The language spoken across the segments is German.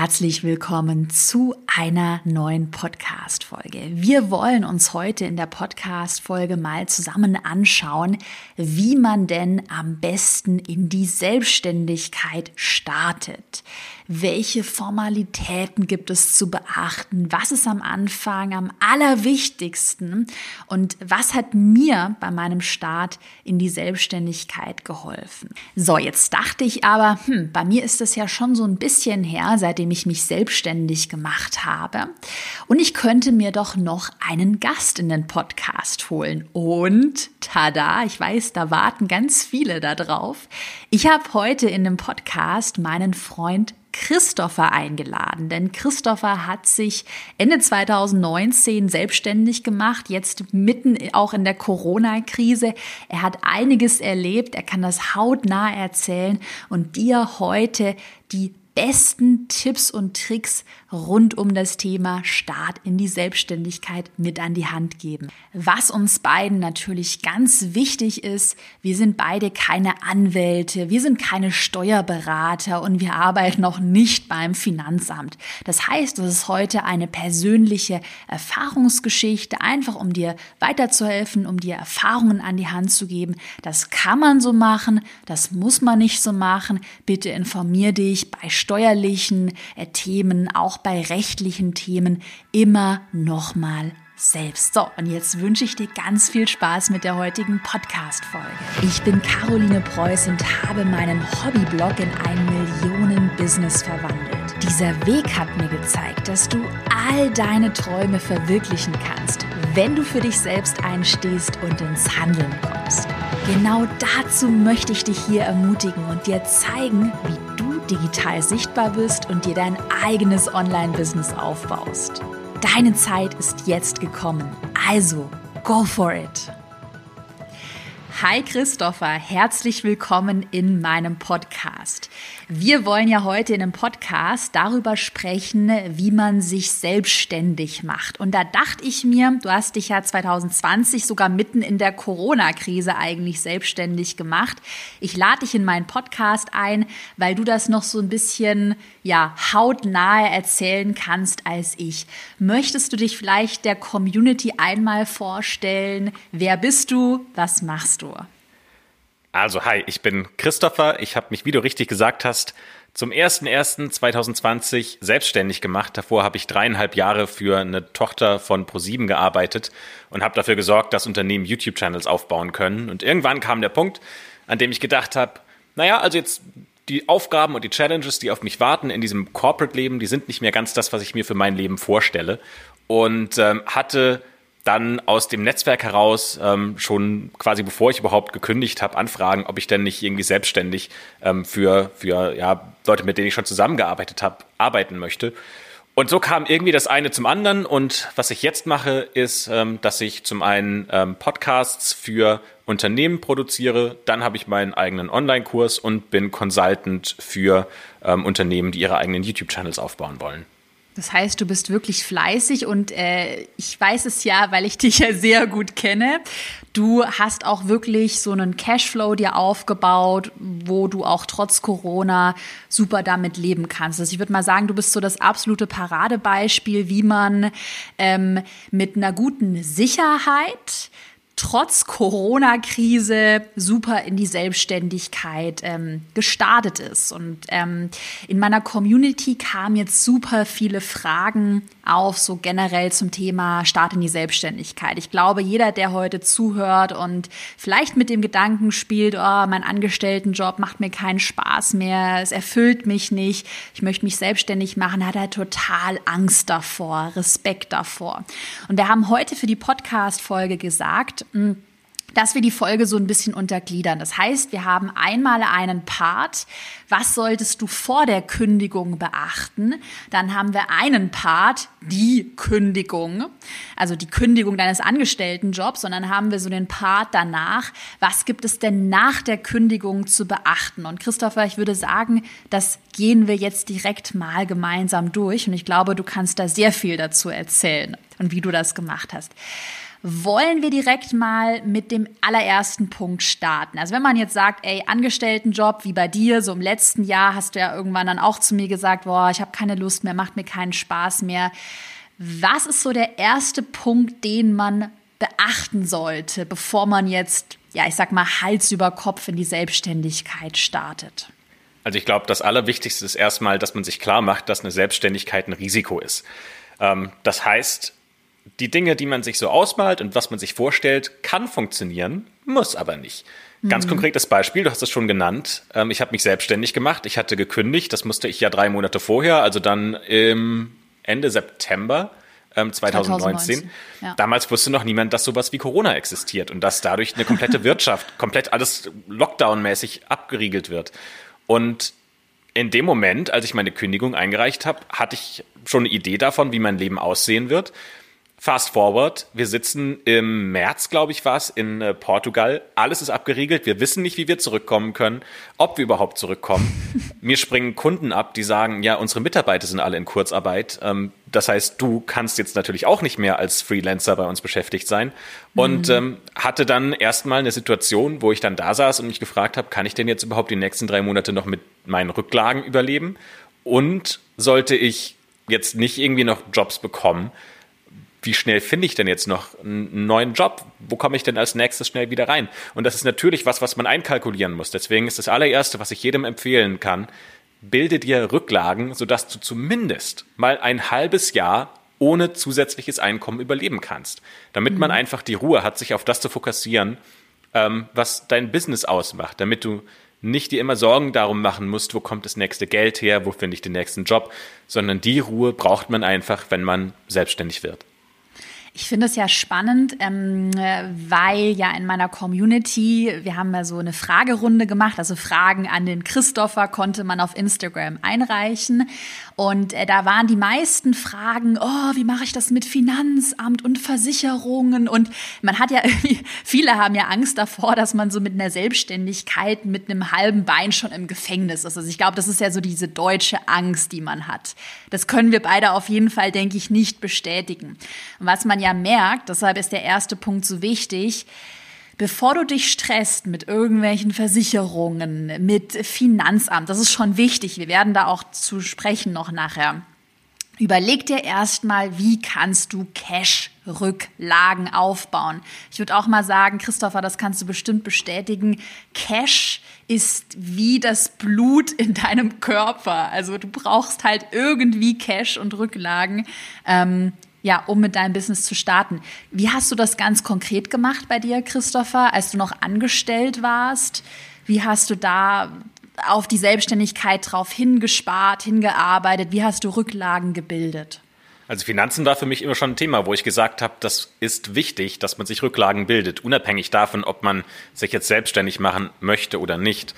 Herzlich willkommen zu einer neuen Podcast-Folge. Wir wollen uns heute in der Podcast-Folge mal zusammen anschauen, wie man denn am besten in die Selbstständigkeit startet. Welche Formalitäten gibt es zu beachten? Was ist am Anfang am allerwichtigsten? Und was hat mir bei meinem Start in die Selbstständigkeit geholfen? So, jetzt dachte ich aber, hm, bei mir ist es ja schon so ein bisschen her, seitdem ich mich selbstständig gemacht habe. Und ich könnte mir doch noch einen Gast in den Podcast holen. Und tada, ich weiß, da warten ganz viele da drauf. Ich habe heute in dem Podcast meinen Freund Christopher eingeladen, denn Christopher hat sich Ende 2019 selbstständig gemacht, jetzt mitten auch in der Corona-Krise. Er hat einiges erlebt, er kann das hautnah erzählen und dir heute die besten Tipps und Tricks rund um das Thema Start in die Selbstständigkeit mit an die Hand geben. Was uns beiden natürlich ganz wichtig ist, wir sind beide keine Anwälte, wir sind keine Steuerberater und wir arbeiten noch nicht beim Finanzamt. Das heißt, es ist heute eine persönliche Erfahrungsgeschichte, einfach um dir weiterzuhelfen, um dir Erfahrungen an die Hand zu geben. Das kann man so machen, das muss man nicht so machen. Bitte informier dich bei steuerlichen äh, Themen, auch bei rechtlichen Themen immer nochmal selbst. So, und jetzt wünsche ich dir ganz viel Spaß mit der heutigen Podcast-Folge. Ich bin Caroline Preuß und habe meinen Hobbyblog in ein Millionen-Business verwandelt. Dieser Weg hat mir gezeigt, dass du all deine Träume verwirklichen kannst, wenn du für dich selbst einstehst und ins Handeln kommst. Genau dazu möchte ich dich hier ermutigen und dir zeigen, wie du digital sichtbar bist und dir dein eigenes Online-Business aufbaust. Deine Zeit ist jetzt gekommen. Also, go for it! Hi Christopher, herzlich willkommen in meinem Podcast. Wir wollen ja heute in einem Podcast darüber sprechen, wie man sich selbstständig macht. Und da dachte ich mir, du hast dich ja 2020 sogar mitten in der Corona-Krise eigentlich selbstständig gemacht. Ich lade dich in meinen Podcast ein, weil du das noch so ein bisschen, ja, hautnahe erzählen kannst als ich. Möchtest du dich vielleicht der Community einmal vorstellen? Wer bist du? Was machst du? Also, hi, ich bin Christopher. Ich habe mich, wie du richtig gesagt hast, zum 01.01.2020 selbstständig gemacht. Davor habe ich dreieinhalb Jahre für eine Tochter von ProSieben gearbeitet und habe dafür gesorgt, dass Unternehmen YouTube-Channels aufbauen können. Und irgendwann kam der Punkt, an dem ich gedacht habe, naja, also jetzt die Aufgaben und die Challenges, die auf mich warten in diesem Corporate-Leben, die sind nicht mehr ganz das, was ich mir für mein Leben vorstelle. Und ähm, hatte dann aus dem Netzwerk heraus ähm, schon quasi bevor ich überhaupt gekündigt habe, anfragen, ob ich denn nicht irgendwie selbstständig ähm, für, für ja, Leute, mit denen ich schon zusammengearbeitet habe, arbeiten möchte. Und so kam irgendwie das eine zum anderen. Und was ich jetzt mache, ist, ähm, dass ich zum einen ähm, Podcasts für Unternehmen produziere, dann habe ich meinen eigenen Online-Kurs und bin Consultant für ähm, Unternehmen, die ihre eigenen YouTube-Channels aufbauen wollen. Das heißt, du bist wirklich fleißig und äh, ich weiß es ja, weil ich dich ja sehr gut kenne. Du hast auch wirklich so einen Cashflow dir aufgebaut, wo du auch trotz Corona super damit leben kannst. Also ich würde mal sagen, du bist so das absolute Paradebeispiel, wie man ähm, mit einer guten Sicherheit trotz Corona-Krise super in die Selbstständigkeit ähm, gestartet ist. Und ähm, in meiner Community kamen jetzt super viele Fragen auf, so generell zum Thema Start in die Selbstständigkeit. Ich glaube, jeder, der heute zuhört und vielleicht mit dem Gedanken spielt, oh, mein Angestelltenjob macht mir keinen Spaß mehr, es erfüllt mich nicht, ich möchte mich selbstständig machen, hat er total Angst davor, Respekt davor. Und wir haben heute für die Podcast-Folge gesagt, hm, dass wir die Folge so ein bisschen untergliedern. Das heißt, wir haben einmal einen Part, was solltest du vor der Kündigung beachten? Dann haben wir einen Part, die Kündigung, also die Kündigung deines Angestelltenjobs, und dann haben wir so den Part danach, was gibt es denn nach der Kündigung zu beachten? Und Christopher, ich würde sagen, das gehen wir jetzt direkt mal gemeinsam durch und ich glaube, du kannst da sehr viel dazu erzählen und wie du das gemacht hast. Wollen wir direkt mal mit dem allerersten Punkt starten. Also wenn man jetzt sagt, ey, Angestelltenjob wie bei dir, so im letzten Jahr hast du ja irgendwann dann auch zu mir gesagt, boah, ich habe keine Lust mehr, macht mir keinen Spaß mehr. Was ist so der erste Punkt, den man beachten sollte, bevor man jetzt, ja, ich sag mal, Hals über Kopf in die Selbstständigkeit startet? Also ich glaube, das Allerwichtigste ist erstmal, dass man sich klar macht, dass eine Selbstständigkeit ein Risiko ist. Ähm, das heißt, die Dinge, die man sich so ausmalt und was man sich vorstellt, kann funktionieren, muss aber nicht. Ganz mhm. konkretes Beispiel, du hast es schon genannt. Ähm, ich habe mich selbstständig gemacht. Ich hatte gekündigt, das musste ich ja drei Monate vorher, also dann im Ende September 2019. 2019 ja. Damals wusste noch niemand, dass sowas wie Corona existiert und dass dadurch eine komplette Wirtschaft, komplett alles Lockdown-mäßig abgeriegelt wird. Und in dem Moment, als ich meine Kündigung eingereicht habe, hatte ich schon eine Idee davon, wie mein Leben aussehen wird. Fast forward, wir sitzen im März, glaube ich, war es, in äh, Portugal. Alles ist abgeriegelt. Wir wissen nicht, wie wir zurückkommen können, ob wir überhaupt zurückkommen. Mir springen Kunden ab, die sagen, ja, unsere Mitarbeiter sind alle in Kurzarbeit. Ähm, das heißt, du kannst jetzt natürlich auch nicht mehr als Freelancer bei uns beschäftigt sein. Und mhm. ähm, hatte dann erstmal eine Situation, wo ich dann da saß und mich gefragt habe, kann ich denn jetzt überhaupt die nächsten drei Monate noch mit meinen Rücklagen überleben? Und sollte ich jetzt nicht irgendwie noch Jobs bekommen, wie schnell finde ich denn jetzt noch einen neuen Job? Wo komme ich denn als nächstes schnell wieder rein? Und das ist natürlich was, was man einkalkulieren muss. Deswegen ist das allererste, was ich jedem empfehlen kann, bilde dir Rücklagen, sodass du zumindest mal ein halbes Jahr ohne zusätzliches Einkommen überleben kannst. Damit man mhm. einfach die Ruhe hat, sich auf das zu fokussieren, ähm, was dein Business ausmacht, damit du nicht dir immer Sorgen darum machen musst, wo kommt das nächste Geld her, wo finde ich den nächsten Job, sondern die Ruhe braucht man einfach, wenn man selbstständig wird. Ich finde es ja spannend, ähm, weil ja in meiner Community, wir haben ja so eine Fragerunde gemacht, also Fragen an den Christopher konnte man auf Instagram einreichen. Und äh, da waren die meisten Fragen, oh, wie mache ich das mit Finanzamt und Versicherungen? Und man hat ja irgendwie, viele haben ja Angst davor, dass man so mit einer Selbstständigkeit mit einem halben Bein schon im Gefängnis ist. Also ich glaube, das ist ja so diese deutsche Angst, die man hat. Das können wir beide auf jeden Fall, denke ich, nicht bestätigen. Und was man ja merkt, deshalb ist der erste Punkt so wichtig, bevor du dich stresst mit irgendwelchen Versicherungen, mit Finanzamt, das ist schon wichtig, wir werden da auch zu sprechen noch nachher. Überleg dir erstmal, wie kannst du Cash-Rücklagen aufbauen. Ich würde auch mal sagen, Christopher, das kannst du bestimmt bestätigen. Cash ist wie das Blut in deinem Körper. Also du brauchst halt irgendwie Cash und Rücklagen. Ähm, ja, um mit deinem Business zu starten. Wie hast du das ganz konkret gemacht bei dir, Christopher, als du noch angestellt warst? Wie hast du da auf die Selbstständigkeit drauf hingespart, hingearbeitet? Wie hast du Rücklagen gebildet? Also Finanzen war für mich immer schon ein Thema, wo ich gesagt habe, das ist wichtig, dass man sich Rücklagen bildet, unabhängig davon, ob man sich jetzt selbstständig machen möchte oder nicht.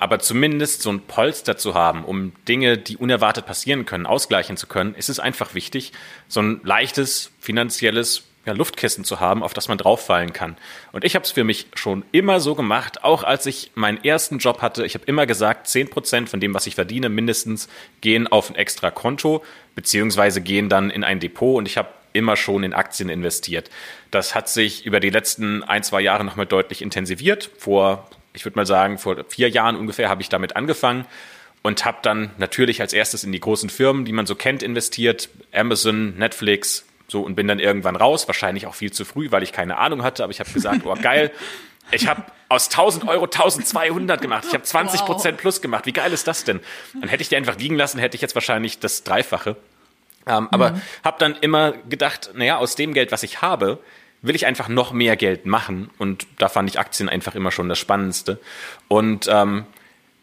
Aber zumindest so ein Polster zu haben, um Dinge, die unerwartet passieren können, ausgleichen zu können, ist es einfach wichtig, so ein leichtes finanzielles ja, Luftkissen zu haben, auf das man drauffallen kann. Und ich habe es für mich schon immer so gemacht, auch als ich meinen ersten Job hatte. Ich habe immer gesagt, zehn Prozent von dem, was ich verdiene, mindestens gehen auf ein extra Konto, beziehungsweise gehen dann in ein Depot. Und ich habe immer schon in Aktien investiert. Das hat sich über die letzten ein, zwei Jahre nochmal deutlich intensiviert. Vor ich würde mal sagen, vor vier Jahren ungefähr habe ich damit angefangen und habe dann natürlich als erstes in die großen Firmen, die man so kennt, investiert, Amazon, Netflix, so und bin dann irgendwann raus, wahrscheinlich auch viel zu früh, weil ich keine Ahnung hatte, aber ich habe gesagt, oh geil, ich habe aus 1000 Euro 1200 gemacht, ich habe 20 Prozent wow. plus gemacht, wie geil ist das denn? Dann hätte ich die einfach liegen lassen, hätte ich jetzt wahrscheinlich das Dreifache. Ähm, aber mhm. habe dann immer gedacht, naja, aus dem Geld, was ich habe, will ich einfach noch mehr Geld machen. Und da fand ich Aktien einfach immer schon das Spannendste. Und ähm,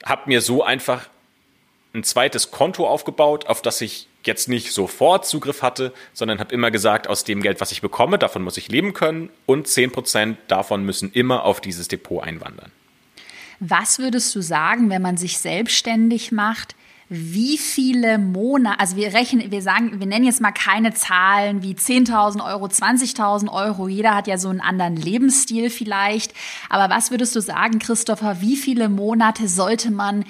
habe mir so einfach ein zweites Konto aufgebaut, auf das ich jetzt nicht sofort Zugriff hatte, sondern habe immer gesagt, aus dem Geld, was ich bekomme, davon muss ich leben können und 10% davon müssen immer auf dieses Depot einwandern. Was würdest du sagen, wenn man sich selbstständig macht? Wie viele Monate, also wir rechnen, wir sagen, wir nennen jetzt mal keine Zahlen wie 10.000 Euro, 20.000 Euro. Jeder hat ja so einen anderen Lebensstil vielleicht. Aber was würdest du sagen, Christopher, wie viele Monate sollte man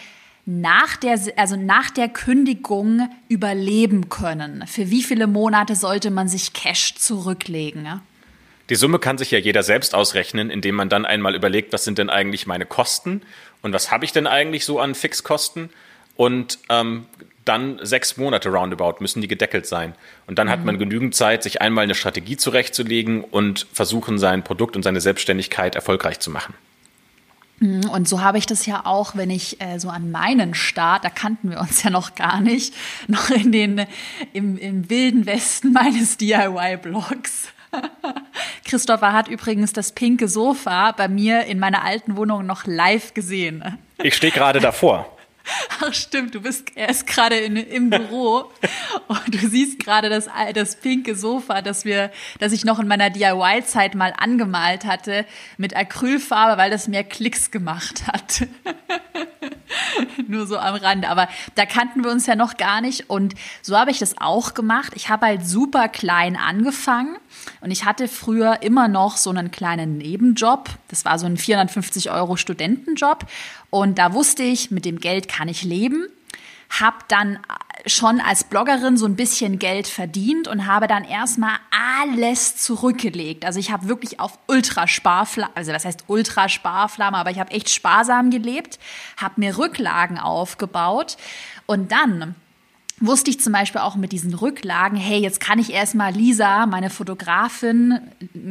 nach der, also nach der Kündigung überleben können? Für wie viele Monate sollte man sich Cash zurücklegen? Die Summe kann sich ja jeder selbst ausrechnen, indem man dann einmal überlegt, was sind denn eigentlich meine Kosten und was habe ich denn eigentlich so an Fixkosten und ähm, dann sechs Monate roundabout müssen die gedeckelt sein. Und dann mhm. hat man genügend Zeit, sich einmal eine Strategie zurechtzulegen und versuchen, sein Produkt und seine Selbstständigkeit erfolgreich zu machen. Mhm, und so habe ich das ja auch, wenn ich äh, so an meinen Start, da kannten wir uns ja noch gar nicht, noch in den, im, im wilden Westen meines DIY-Blogs. Christopher hat übrigens das pinke Sofa bei mir in meiner alten Wohnung noch live gesehen. Ich stehe gerade davor. Ach stimmt, du bist erst gerade im Büro und du siehst gerade das, das pinke Sofa, das wir, das ich noch in meiner DIY-Zeit mal angemalt hatte mit Acrylfarbe, weil das mehr Klicks gemacht hat. Nur so am Rande. Aber da kannten wir uns ja noch gar nicht. Und so habe ich das auch gemacht. Ich habe halt super klein angefangen. Und ich hatte früher immer noch so einen kleinen Nebenjob. Das war so ein 450 Euro Studentenjob. Und da wusste ich, mit dem Geld kann ich leben. Hab dann schon als Bloggerin so ein bisschen Geld verdient und habe dann erstmal alles zurückgelegt. Also ich habe wirklich auf Ultrasparflamme, also was heißt Ultrasparflamme, aber ich habe echt sparsam gelebt, habe mir Rücklagen aufgebaut und dann wusste ich zum Beispiel auch mit diesen Rücklagen, hey, jetzt kann ich erstmal Lisa, meine Fotografin,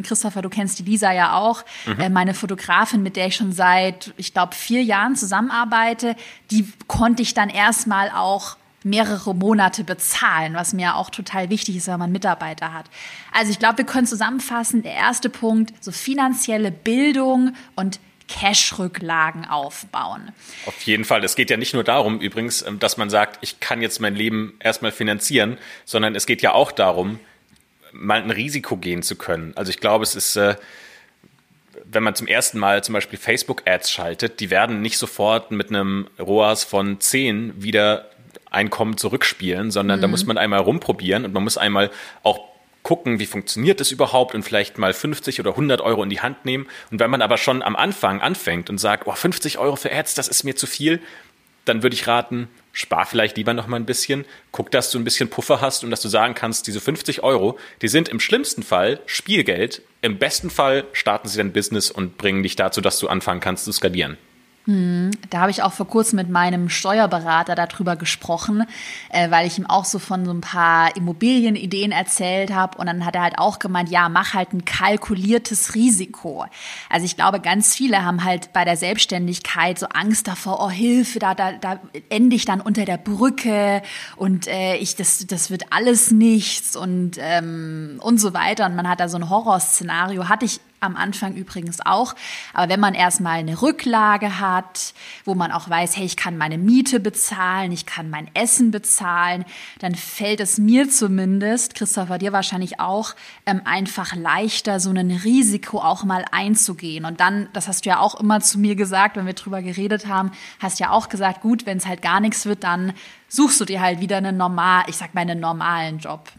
Christopher, du kennst die Lisa ja auch, mhm. äh, meine Fotografin, mit der ich schon seit, ich glaube, vier Jahren zusammenarbeite, die konnte ich dann erstmal auch mehrere Monate bezahlen, was mir auch total wichtig ist, wenn man Mitarbeiter hat. Also ich glaube, wir können zusammenfassen, der erste Punkt, so finanzielle Bildung und Cash-Rücklagen aufbauen. Auf jeden Fall. Es geht ja nicht nur darum, übrigens, ähm, dass man sagt, ich kann jetzt mein Leben erstmal finanzieren, sondern es geht ja auch darum, mal ein Risiko gehen zu können. Also ich glaube, es ist, äh, wenn man zum ersten Mal zum Beispiel Facebook-Ads schaltet, die werden nicht sofort mit einem ROAS von 10 wieder Einkommen zurückspielen, sondern mhm. da muss man einmal rumprobieren und man muss einmal auch gucken, wie funktioniert das überhaupt und vielleicht mal 50 oder 100 Euro in die Hand nehmen. Und wenn man aber schon am Anfang anfängt und sagt, oh, 50 Euro für Ads, das ist mir zu viel, dann würde ich raten, spar vielleicht lieber noch mal ein bisschen, guck, dass du ein bisschen Puffer hast und dass du sagen kannst, diese 50 Euro, die sind im schlimmsten Fall Spielgeld, im besten Fall starten sie dein Business und bringen dich dazu, dass du anfangen kannst zu skalieren. Hm, da habe ich auch vor kurzem mit meinem Steuerberater darüber gesprochen, äh, weil ich ihm auch so von so ein paar Immobilienideen erzählt habe. Und dann hat er halt auch gemeint, ja, mach halt ein kalkuliertes Risiko. Also ich glaube, ganz viele haben halt bei der Selbstständigkeit so Angst davor, oh Hilfe, da, da, da ende ich dann unter der Brücke und äh, ich, das, das wird alles nichts und, ähm, und so weiter. Und man hat da so ein Horrorszenario, hatte ich am Anfang übrigens auch. Aber wenn man erstmal eine Rücklage hat, wo man auch weiß, hey, ich kann meine Miete bezahlen, ich kann mein Essen bezahlen, dann fällt es mir zumindest, Christopher, dir wahrscheinlich auch, ähm, einfach leichter, so ein Risiko auch mal einzugehen. Und dann, das hast du ja auch immer zu mir gesagt, wenn wir drüber geredet haben, hast ja auch gesagt, gut, wenn es halt gar nichts wird, dann suchst du dir halt wieder einen normal, ich sag mal, einen normalen Job.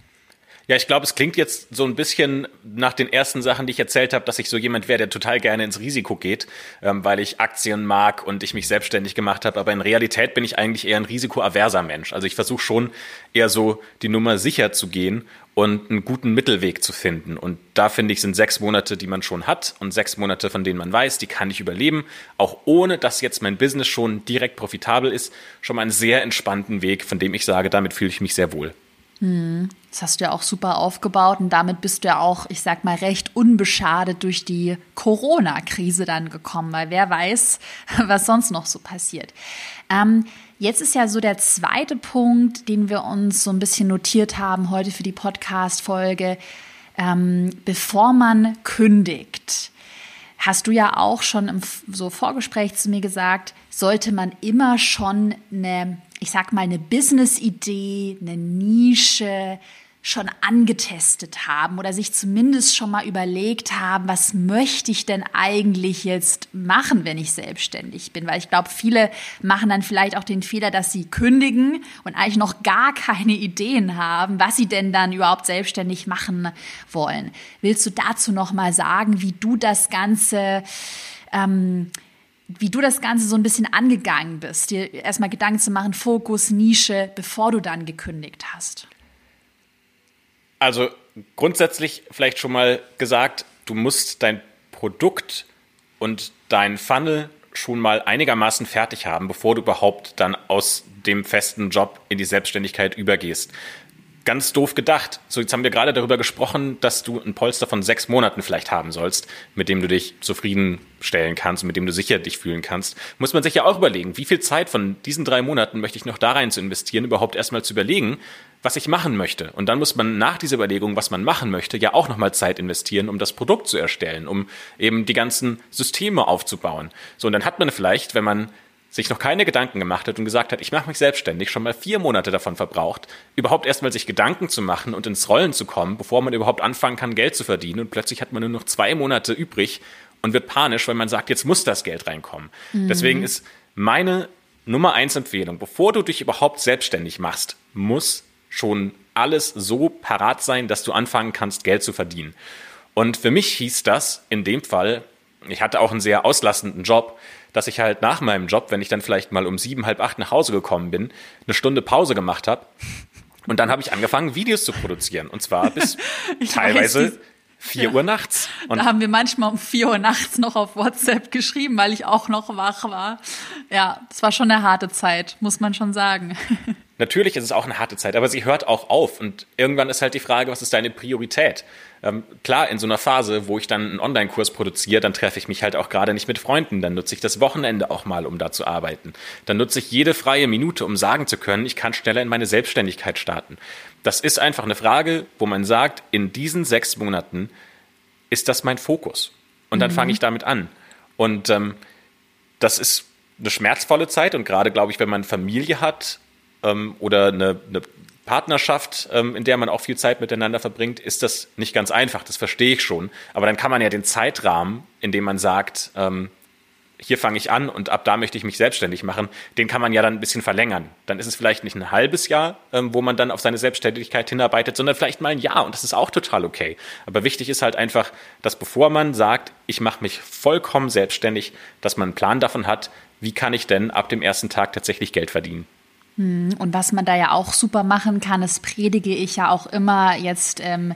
Ja, ich glaube, es klingt jetzt so ein bisschen nach den ersten Sachen, die ich erzählt habe, dass ich so jemand wäre, der total gerne ins Risiko geht, ähm, weil ich Aktien mag und ich mich selbstständig gemacht habe. Aber in Realität bin ich eigentlich eher ein risikoaverser Mensch. Also ich versuche schon eher so die Nummer sicher zu gehen und einen guten Mittelweg zu finden. Und da finde ich, sind sechs Monate, die man schon hat und sechs Monate, von denen man weiß, die kann ich überleben, auch ohne dass jetzt mein Business schon direkt profitabel ist, schon mal einen sehr entspannten Weg, von dem ich sage, damit fühle ich mich sehr wohl. Hm, das hast du ja auch super aufgebaut und damit bist du ja auch, ich sag mal, recht unbeschadet durch die Corona-Krise dann gekommen, weil wer weiß, was sonst noch so passiert. Ähm, jetzt ist ja so der zweite Punkt, den wir uns so ein bisschen notiert haben heute für die Podcast-Folge. Ähm, bevor man kündigt, hast du ja auch schon im so Vorgespräch zu mir gesagt, sollte man immer schon eine ich sag mal, eine Business-Idee, eine Nische schon angetestet haben oder sich zumindest schon mal überlegt haben, was möchte ich denn eigentlich jetzt machen, wenn ich selbstständig bin? Weil ich glaube, viele machen dann vielleicht auch den Fehler, dass sie kündigen und eigentlich noch gar keine Ideen haben, was sie denn dann überhaupt selbstständig machen wollen. Willst du dazu noch mal sagen, wie du das Ganze ähm, wie du das Ganze so ein bisschen angegangen bist, dir erstmal Gedanken zu machen, Fokus, Nische, bevor du dann gekündigt hast. Also grundsätzlich vielleicht schon mal gesagt, du musst dein Produkt und dein Funnel schon mal einigermaßen fertig haben, bevor du überhaupt dann aus dem festen Job in die Selbstständigkeit übergehst ganz doof gedacht. So, jetzt haben wir gerade darüber gesprochen, dass du ein Polster von sechs Monaten vielleicht haben sollst, mit dem du dich zufriedenstellen kannst, mit dem du sicher dich fühlen kannst. Muss man sich ja auch überlegen, wie viel Zeit von diesen drei Monaten möchte ich noch da rein zu investieren, überhaupt erstmal zu überlegen, was ich machen möchte. Und dann muss man nach dieser Überlegung, was man machen möchte, ja auch nochmal Zeit investieren, um das Produkt zu erstellen, um eben die ganzen Systeme aufzubauen. So, und dann hat man vielleicht, wenn man sich noch keine Gedanken gemacht hat und gesagt hat, ich mache mich selbstständig, schon mal vier Monate davon verbraucht, überhaupt erstmal sich Gedanken zu machen und ins Rollen zu kommen, bevor man überhaupt anfangen kann, Geld zu verdienen. Und plötzlich hat man nur noch zwei Monate übrig und wird panisch, weil man sagt, jetzt muss das Geld reinkommen. Mhm. Deswegen ist meine Nummer eins Empfehlung, bevor du dich überhaupt selbstständig machst, muss schon alles so parat sein, dass du anfangen kannst, Geld zu verdienen. Und für mich hieß das in dem Fall, ich hatte auch einen sehr auslastenden Job, dass ich halt nach meinem Job, wenn ich dann vielleicht mal um sieben, halb acht nach Hause gekommen bin, eine Stunde Pause gemacht habe. Und dann habe ich angefangen, Videos zu produzieren. Und zwar bis teilweise weiß, 4 ja. Uhr nachts. Und da haben wir manchmal um 4 Uhr nachts noch auf WhatsApp geschrieben, weil ich auch noch wach war. Ja, es war schon eine harte Zeit, muss man schon sagen. Natürlich ist es auch eine harte Zeit, aber sie hört auch auf. Und irgendwann ist halt die Frage, was ist deine Priorität? Ähm, klar, in so einer Phase, wo ich dann einen Online-Kurs produziere, dann treffe ich mich halt auch gerade nicht mit Freunden. Dann nutze ich das Wochenende auch mal, um da zu arbeiten. Dann nutze ich jede freie Minute, um sagen zu können, ich kann schneller in meine Selbstständigkeit starten. Das ist einfach eine Frage, wo man sagt, in diesen sechs Monaten ist das mein Fokus. Und dann mhm. fange ich damit an. Und ähm, das ist eine schmerzvolle Zeit und gerade, glaube ich, wenn man Familie hat, ähm, oder eine, eine Partnerschaft, ähm, in der man auch viel Zeit miteinander verbringt, ist das nicht ganz einfach. Das verstehe ich schon. Aber dann kann man ja den Zeitrahmen, in dem man sagt, ähm, hier fange ich an und ab da möchte ich mich selbstständig machen, den kann man ja dann ein bisschen verlängern. Dann ist es vielleicht nicht ein halbes Jahr, ähm, wo man dann auf seine Selbstständigkeit hinarbeitet, sondern vielleicht mal ein Jahr und das ist auch total okay. Aber wichtig ist halt einfach, dass bevor man sagt, ich mache mich vollkommen selbstständig, dass man einen Plan davon hat, wie kann ich denn ab dem ersten Tag tatsächlich Geld verdienen. Hm, und was man da ja auch super machen kann, das predige ich ja auch immer jetzt. Ähm,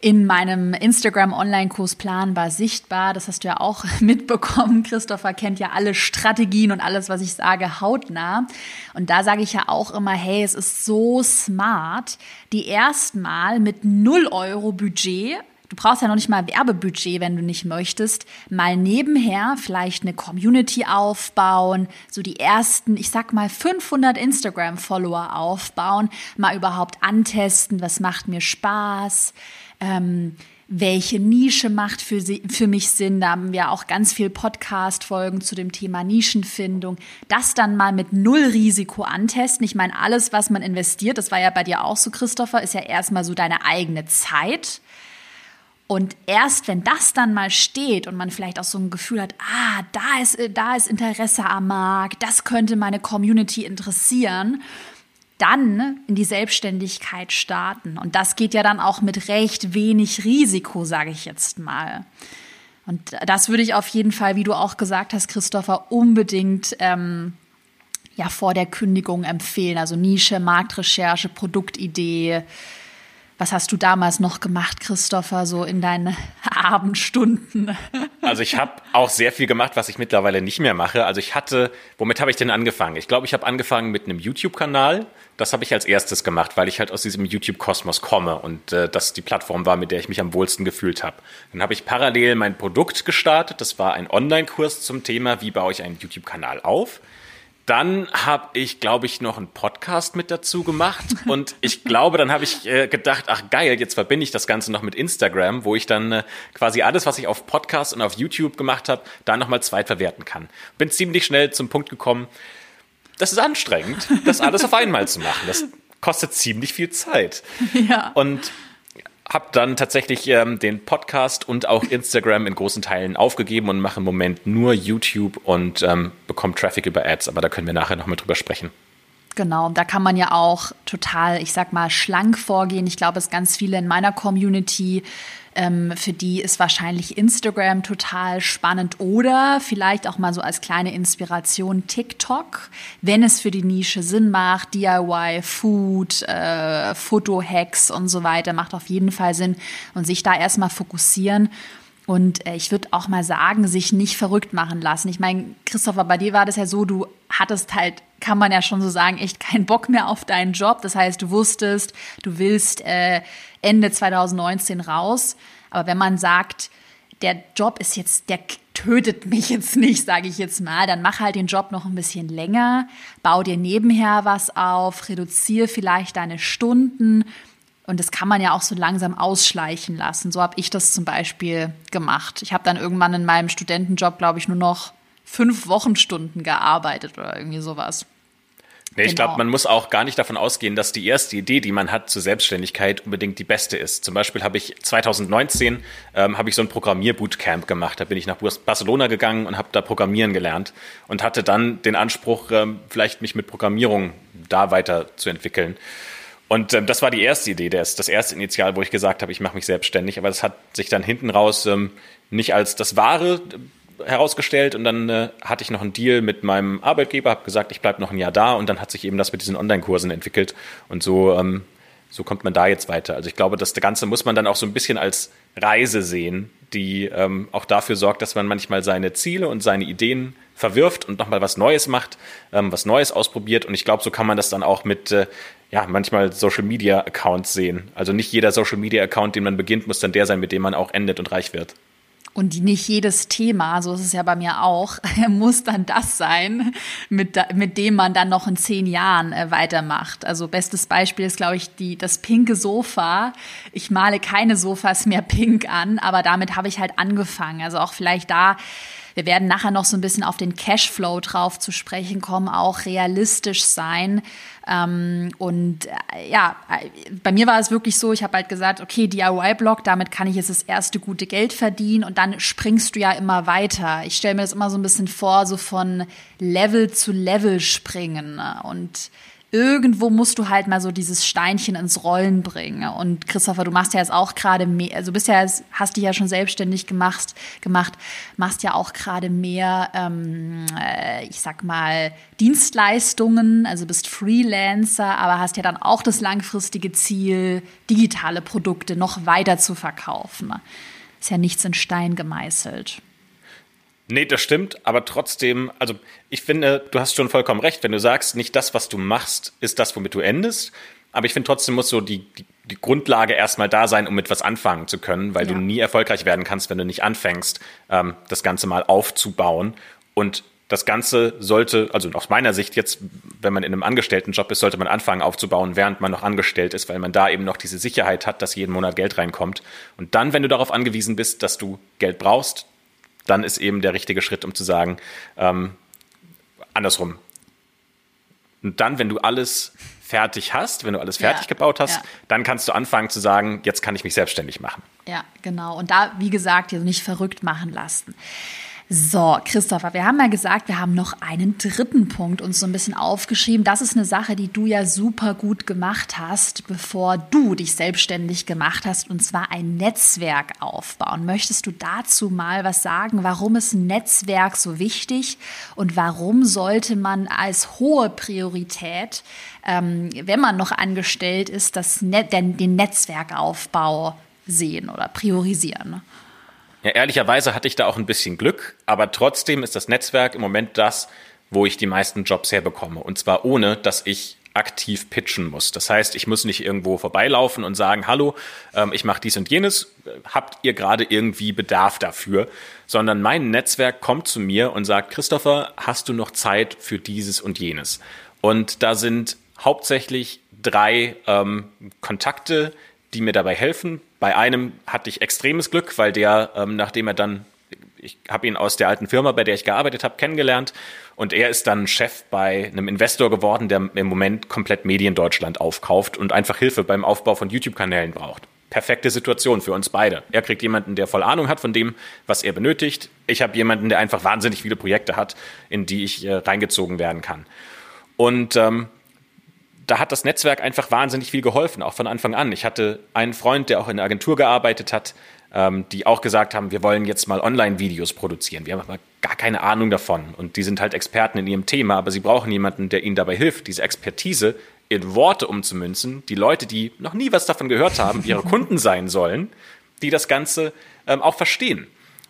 in meinem Instagram-Online-Kurs Planbar Sichtbar. Das hast du ja auch mitbekommen. Christopher kennt ja alle Strategien und alles, was ich sage, hautnah. Und da sage ich ja auch immer, hey, es ist so smart, die erstmal mit 0 Euro Budget du brauchst ja noch nicht mal Werbebudget, wenn du nicht möchtest, mal nebenher vielleicht eine Community aufbauen, so die ersten, ich sag mal 500 Instagram-Follower aufbauen, mal überhaupt antesten, was macht mir Spaß, ähm, welche Nische macht für, sie, für mich Sinn. Da haben wir auch ganz viel Podcast-Folgen zu dem Thema Nischenfindung. Das dann mal mit null Risiko antesten. Ich meine, alles, was man investiert, das war ja bei dir auch so, Christopher, ist ja erstmal so deine eigene Zeit. Und erst wenn das dann mal steht und man vielleicht auch so ein Gefühl hat, ah, da ist, da ist Interesse am Markt, das könnte meine Community interessieren, dann in die Selbstständigkeit starten. Und das geht ja dann auch mit recht wenig Risiko, sage ich jetzt mal. Und das würde ich auf jeden Fall, wie du auch gesagt hast, Christopher, unbedingt ähm, ja vor der Kündigung empfehlen. Also Nische, Marktrecherche, Produktidee, was hast du damals noch gemacht, Christopher, so in deinen Abendstunden? Also ich habe auch sehr viel gemacht, was ich mittlerweile nicht mehr mache. Also ich hatte, womit habe ich denn angefangen? Ich glaube, ich habe angefangen mit einem YouTube-Kanal. Das habe ich als erstes gemacht, weil ich halt aus diesem YouTube-Kosmos komme und äh, das die Plattform war, mit der ich mich am wohlsten gefühlt habe. Dann habe ich parallel mein Produkt gestartet. Das war ein Online-Kurs zum Thema, wie baue ich einen YouTube-Kanal auf. Dann habe ich, glaube ich, noch einen Podcast mit dazu gemacht. Und ich glaube, dann habe ich äh, gedacht, ach geil, jetzt verbinde ich das Ganze noch mit Instagram, wo ich dann äh, quasi alles, was ich auf Podcast und auf YouTube gemacht habe, da nochmal zweitverwerten kann. Bin ziemlich schnell zum Punkt gekommen, das ist anstrengend, das alles auf einmal zu machen. Das kostet ziemlich viel Zeit. Ja. Und habe dann tatsächlich ähm, den Podcast und auch Instagram in großen Teilen aufgegeben und mache im Moment nur YouTube und ähm, bekomme Traffic über Ads, aber da können wir nachher nochmal drüber sprechen. Genau, da kann man ja auch total, ich sag mal, schlank vorgehen. Ich glaube, es ganz viele in meiner Community ähm, für die ist wahrscheinlich Instagram total spannend oder vielleicht auch mal so als kleine Inspiration TikTok, wenn es für die Nische Sinn macht. DIY, Food, äh, Foto-Hacks und so weiter macht auf jeden Fall Sinn und sich da erstmal fokussieren. Und äh, ich würde auch mal sagen, sich nicht verrückt machen lassen. Ich meine, Christopher, bei dir war das ja so, du hattest halt, kann man ja schon so sagen, echt keinen Bock mehr auf deinen Job. Das heißt, du wusstest, du willst äh, Ende 2019 raus. Aber wenn man sagt, der Job ist jetzt, der tötet mich jetzt nicht, sage ich jetzt mal, dann mach halt den Job noch ein bisschen länger, bau dir nebenher was auf, reduziere vielleicht deine Stunden und das kann man ja auch so langsam ausschleichen lassen. So habe ich das zum Beispiel gemacht. Ich habe dann irgendwann in meinem Studentenjob, glaube ich, nur noch fünf Wochenstunden gearbeitet oder irgendwie sowas. Nee, ich genau. glaube, man muss auch gar nicht davon ausgehen, dass die erste Idee, die man hat zur Selbstständigkeit, unbedingt die beste ist. Zum Beispiel habe ich 2019 ähm, habe ich so ein Programmierbootcamp gemacht. Da bin ich nach Barcelona gegangen und habe da Programmieren gelernt und hatte dann den Anspruch, ähm, vielleicht mich mit Programmierung da weiterzuentwickeln. Und ähm, das war die erste Idee, das, das erste Initial, wo ich gesagt habe, ich mache mich selbstständig. Aber das hat sich dann hinten raus ähm, nicht als das wahre äh, herausgestellt. Und dann äh, hatte ich noch einen Deal mit meinem Arbeitgeber, habe gesagt, ich bleibe noch ein Jahr da. Und dann hat sich eben das mit diesen Online-Kursen entwickelt. Und so, ähm, so kommt man da jetzt weiter. Also ich glaube, das Ganze muss man dann auch so ein bisschen als Reise sehen, die ähm, auch dafür sorgt, dass man manchmal seine Ziele und seine Ideen verwirft und nochmal was Neues macht, ähm, was Neues ausprobiert. Und ich glaube, so kann man das dann auch mit äh, ja, manchmal Social Media Accounts sehen. Also nicht jeder Social Media Account, den man beginnt, muss dann der sein, mit dem man auch endet und reich wird. Und nicht jedes Thema, so ist es ja bei mir auch, muss dann das sein, mit, mit dem man dann noch in zehn Jahren äh, weitermacht. Also bestes Beispiel ist, glaube ich, die, das pinke Sofa. Ich male keine Sofas mehr pink an, aber damit habe ich halt angefangen. Also auch vielleicht da wir werden nachher noch so ein bisschen auf den Cashflow drauf zu sprechen kommen, auch realistisch sein. Ähm, und äh, ja, bei mir war es wirklich so, ich habe halt gesagt, okay, DIY-Blog, damit kann ich jetzt das erste gute Geld verdienen und dann springst du ja immer weiter. Ich stelle mir das immer so ein bisschen vor, so von Level zu Level springen. Und irgendwo musst du halt mal so dieses Steinchen ins Rollen bringen. Und Christopher, du machst ja jetzt auch gerade mehr, also bisher hast dich ja schon selbstständig gemacht, gemacht machst ja auch gerade mehr, ähm, äh, ich sag mal, Dienstleistungen, also bist Freelancer, aber hast ja dann auch das langfristige Ziel, digitale Produkte noch weiter zu verkaufen. Ist ja nichts in Stein gemeißelt. Nee, das stimmt, aber trotzdem, also ich finde, du hast schon vollkommen recht, wenn du sagst, nicht das, was du machst, ist das, womit du endest. Aber ich finde trotzdem muss so die, die, die Grundlage erstmal da sein, um mit was anfangen zu können, weil ja. du nie erfolgreich werden kannst, wenn du nicht anfängst, ähm, das Ganze mal aufzubauen. Und das Ganze sollte, also aus meiner Sicht jetzt, wenn man in einem Angestelltenjob ist, sollte man anfangen aufzubauen, während man noch angestellt ist, weil man da eben noch diese Sicherheit hat, dass jeden Monat Geld reinkommt. Und dann, wenn du darauf angewiesen bist, dass du Geld brauchst, dann ist eben der richtige Schritt, um zu sagen, ähm, andersrum. Und dann, wenn du alles fertig hast, wenn du alles fertig ja, gebaut hast, ja. dann kannst du anfangen zu sagen, jetzt kann ich mich selbstständig machen. Ja, genau. Und da, wie gesagt, nicht verrückt machen lassen. So, Christopher, wir haben ja gesagt, wir haben noch einen dritten Punkt uns so ein bisschen aufgeschrieben. Das ist eine Sache, die du ja super gut gemacht hast, bevor du dich selbstständig gemacht hast, und zwar ein Netzwerk aufbauen. Möchtest du dazu mal was sagen? Warum ist ein Netzwerk so wichtig und warum sollte man als hohe Priorität, ähm, wenn man noch angestellt ist, das Net den, den Netzwerkaufbau sehen oder priorisieren? Ja, ehrlicherweise hatte ich da auch ein bisschen Glück, aber trotzdem ist das Netzwerk im Moment das, wo ich die meisten Jobs herbekomme. Und zwar ohne, dass ich aktiv pitchen muss. Das heißt, ich muss nicht irgendwo vorbeilaufen und sagen, hallo, ähm, ich mache dies und jenes, habt ihr gerade irgendwie Bedarf dafür? Sondern mein Netzwerk kommt zu mir und sagt, Christopher, hast du noch Zeit für dieses und jenes? Und da sind hauptsächlich drei ähm, Kontakte, die mir dabei helfen. Bei einem hatte ich extremes Glück, weil der, ähm, nachdem er dann, ich habe ihn aus der alten Firma, bei der ich gearbeitet habe, kennengelernt und er ist dann Chef bei einem Investor geworden, der im Moment komplett Mediendeutschland aufkauft und einfach Hilfe beim Aufbau von YouTube-Kanälen braucht. Perfekte Situation für uns beide. Er kriegt jemanden, der voll Ahnung hat von dem, was er benötigt. Ich habe jemanden, der einfach wahnsinnig viele Projekte hat, in die ich äh, reingezogen werden kann. Und ähm, da hat das Netzwerk einfach wahnsinnig viel geholfen, auch von Anfang an. Ich hatte einen Freund, der auch in der Agentur gearbeitet hat, ähm, die auch gesagt haben, wir wollen jetzt mal Online-Videos produzieren. Wir haben aber gar keine Ahnung davon. Und die sind halt Experten in ihrem Thema, aber sie brauchen jemanden, der ihnen dabei hilft, diese Expertise in Worte umzumünzen. Die Leute, die noch nie was davon gehört haben, ihre Kunden sein sollen, die das Ganze ähm, auch verstehen.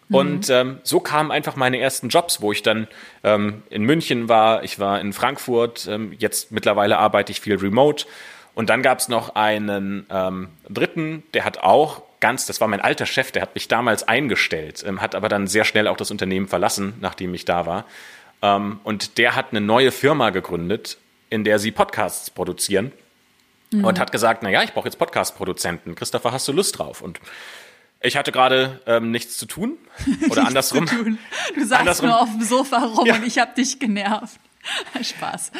Und ähm, so kamen einfach meine ersten Jobs, wo ich dann ähm, in München war, ich war in Frankfurt, ähm, jetzt mittlerweile arbeite ich viel remote. Und dann gab es noch einen ähm, dritten, der hat auch ganz, das war mein alter Chef, der hat mich damals eingestellt, ähm, hat aber dann sehr schnell auch das Unternehmen verlassen, nachdem ich da war. Ähm, und der hat eine neue Firma gegründet, in der sie Podcasts produzieren. Mhm. Und hat gesagt, na ja, ich brauche jetzt Podcast-Produzenten. Christopher, hast du Lust drauf? Und ich hatte gerade ähm, nichts zu tun. Oder andersrum. Tun. Du saßt andersrum. nur auf dem Sofa rum ja. und ich habe dich genervt. Spaß.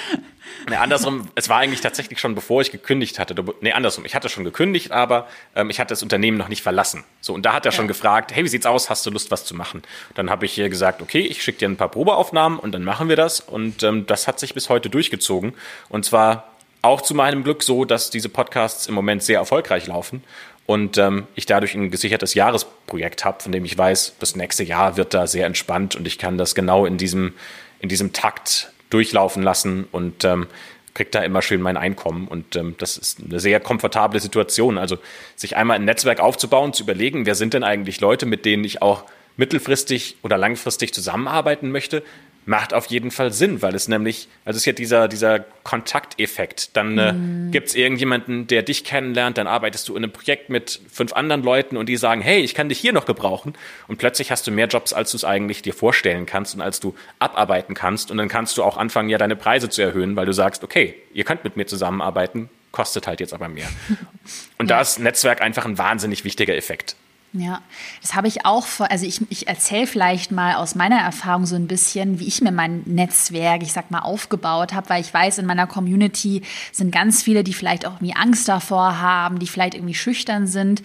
Nee, andersrum, es war eigentlich tatsächlich schon, bevor ich gekündigt hatte. Nee, andersrum, ich hatte schon gekündigt, aber ähm, ich hatte das Unternehmen noch nicht verlassen. So, und da hat er ja. schon gefragt, hey, wie sieht's aus, hast du Lust, was zu machen? Dann habe ich hier gesagt, okay, ich schicke dir ein paar Probeaufnahmen und dann machen wir das. Und ähm, das hat sich bis heute durchgezogen. Und zwar auch zu meinem Glück so, dass diese Podcasts im Moment sehr erfolgreich laufen und ähm, ich dadurch ein gesichertes Jahresprojekt habe, von dem ich weiß, das nächste Jahr wird da sehr entspannt und ich kann das genau in diesem, in diesem Takt durchlaufen lassen und ähm, kriege da immer schön mein Einkommen. Und ähm, das ist eine sehr komfortable Situation. Also sich einmal ein Netzwerk aufzubauen, zu überlegen, wer sind denn eigentlich Leute, mit denen ich auch mittelfristig oder langfristig zusammenarbeiten möchte, macht auf jeden Fall Sinn, weil es nämlich, also es ist ja dieser, dieser Kontakteffekt. Dann äh, mm. gibt es irgendjemanden, der dich kennenlernt, dann arbeitest du in einem Projekt mit fünf anderen Leuten und die sagen, hey, ich kann dich hier noch gebrauchen. Und plötzlich hast du mehr Jobs, als du es eigentlich dir vorstellen kannst und als du abarbeiten kannst. Und dann kannst du auch anfangen, ja deine Preise zu erhöhen, weil du sagst, okay, ihr könnt mit mir zusammenarbeiten, kostet halt jetzt aber mehr. Und ja. da ist Netzwerk einfach ein wahnsinnig wichtiger Effekt. Ja, das habe ich auch vor, also ich, ich erzähle vielleicht mal aus meiner Erfahrung so ein bisschen, wie ich mir mein Netzwerk, ich sag mal, aufgebaut habe, weil ich weiß, in meiner Community sind ganz viele, die vielleicht auch irgendwie Angst davor haben, die vielleicht irgendwie schüchtern sind.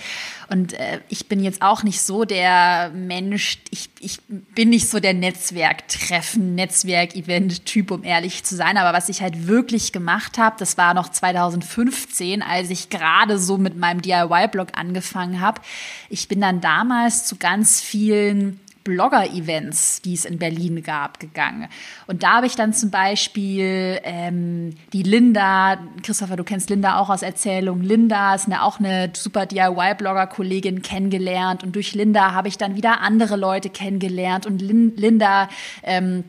Und äh, ich bin jetzt auch nicht so der Mensch, ich, ich bin nicht so der Netzwerktreffen, Netzwerk-Event-Typ, um ehrlich zu sein. Aber was ich halt wirklich gemacht habe, das war noch 2015, als ich gerade so mit meinem DIY-Blog angefangen habe. Ich bin dann damals zu ganz vielen Blogger-Events, die es in Berlin gab, gegangen. Und da habe ich dann zum Beispiel ähm, die Linda, Christopher, du kennst Linda auch aus Erzählung. Linda ist eine, auch eine super DIY-Blogger-Kollegin kennengelernt. Und durch Linda habe ich dann wieder andere Leute kennengelernt. Und Lin Linda ähm,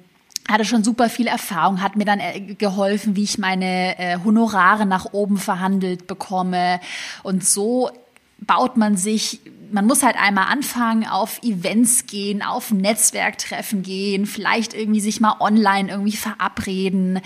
hatte schon super viel Erfahrung, hat mir dann äh, geholfen, wie ich meine äh, Honorare nach oben verhandelt bekomme. Und so baut man sich man muss halt einmal anfangen, auf Events gehen, auf Netzwerktreffen gehen, vielleicht irgendwie sich mal online irgendwie verabreden,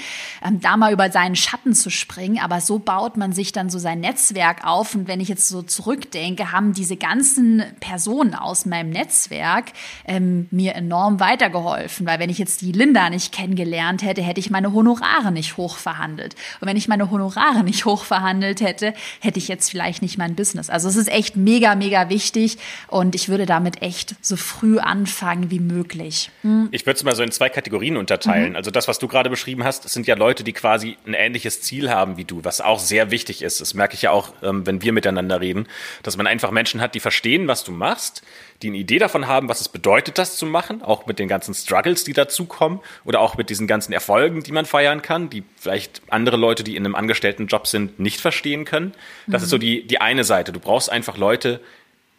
ähm, da mal über seinen Schatten zu springen. Aber so baut man sich dann so sein Netzwerk auf. Und wenn ich jetzt so zurückdenke, haben diese ganzen Personen aus meinem Netzwerk ähm, mir enorm weitergeholfen. Weil wenn ich jetzt die Linda nicht kennengelernt hätte, hätte ich meine Honorare nicht hochverhandelt. Und wenn ich meine Honorare nicht hochverhandelt hätte, hätte ich jetzt vielleicht nicht mein Business. Also es ist echt mega, mega wichtig wichtig und ich würde damit echt so früh anfangen wie möglich. Hm. Ich würde es mal so in zwei Kategorien unterteilen. Mhm. Also das, was du gerade beschrieben hast, sind ja Leute, die quasi ein ähnliches Ziel haben wie du, was auch sehr wichtig ist. Das merke ich ja auch, ähm, wenn wir miteinander reden, dass man einfach Menschen hat, die verstehen, was du machst, die eine Idee davon haben, was es bedeutet, das zu machen, auch mit den ganzen Struggles, die dazukommen oder auch mit diesen ganzen Erfolgen, die man feiern kann, die vielleicht andere Leute, die in einem angestellten Job sind, nicht verstehen können. Das mhm. ist so die, die eine Seite. Du brauchst einfach Leute,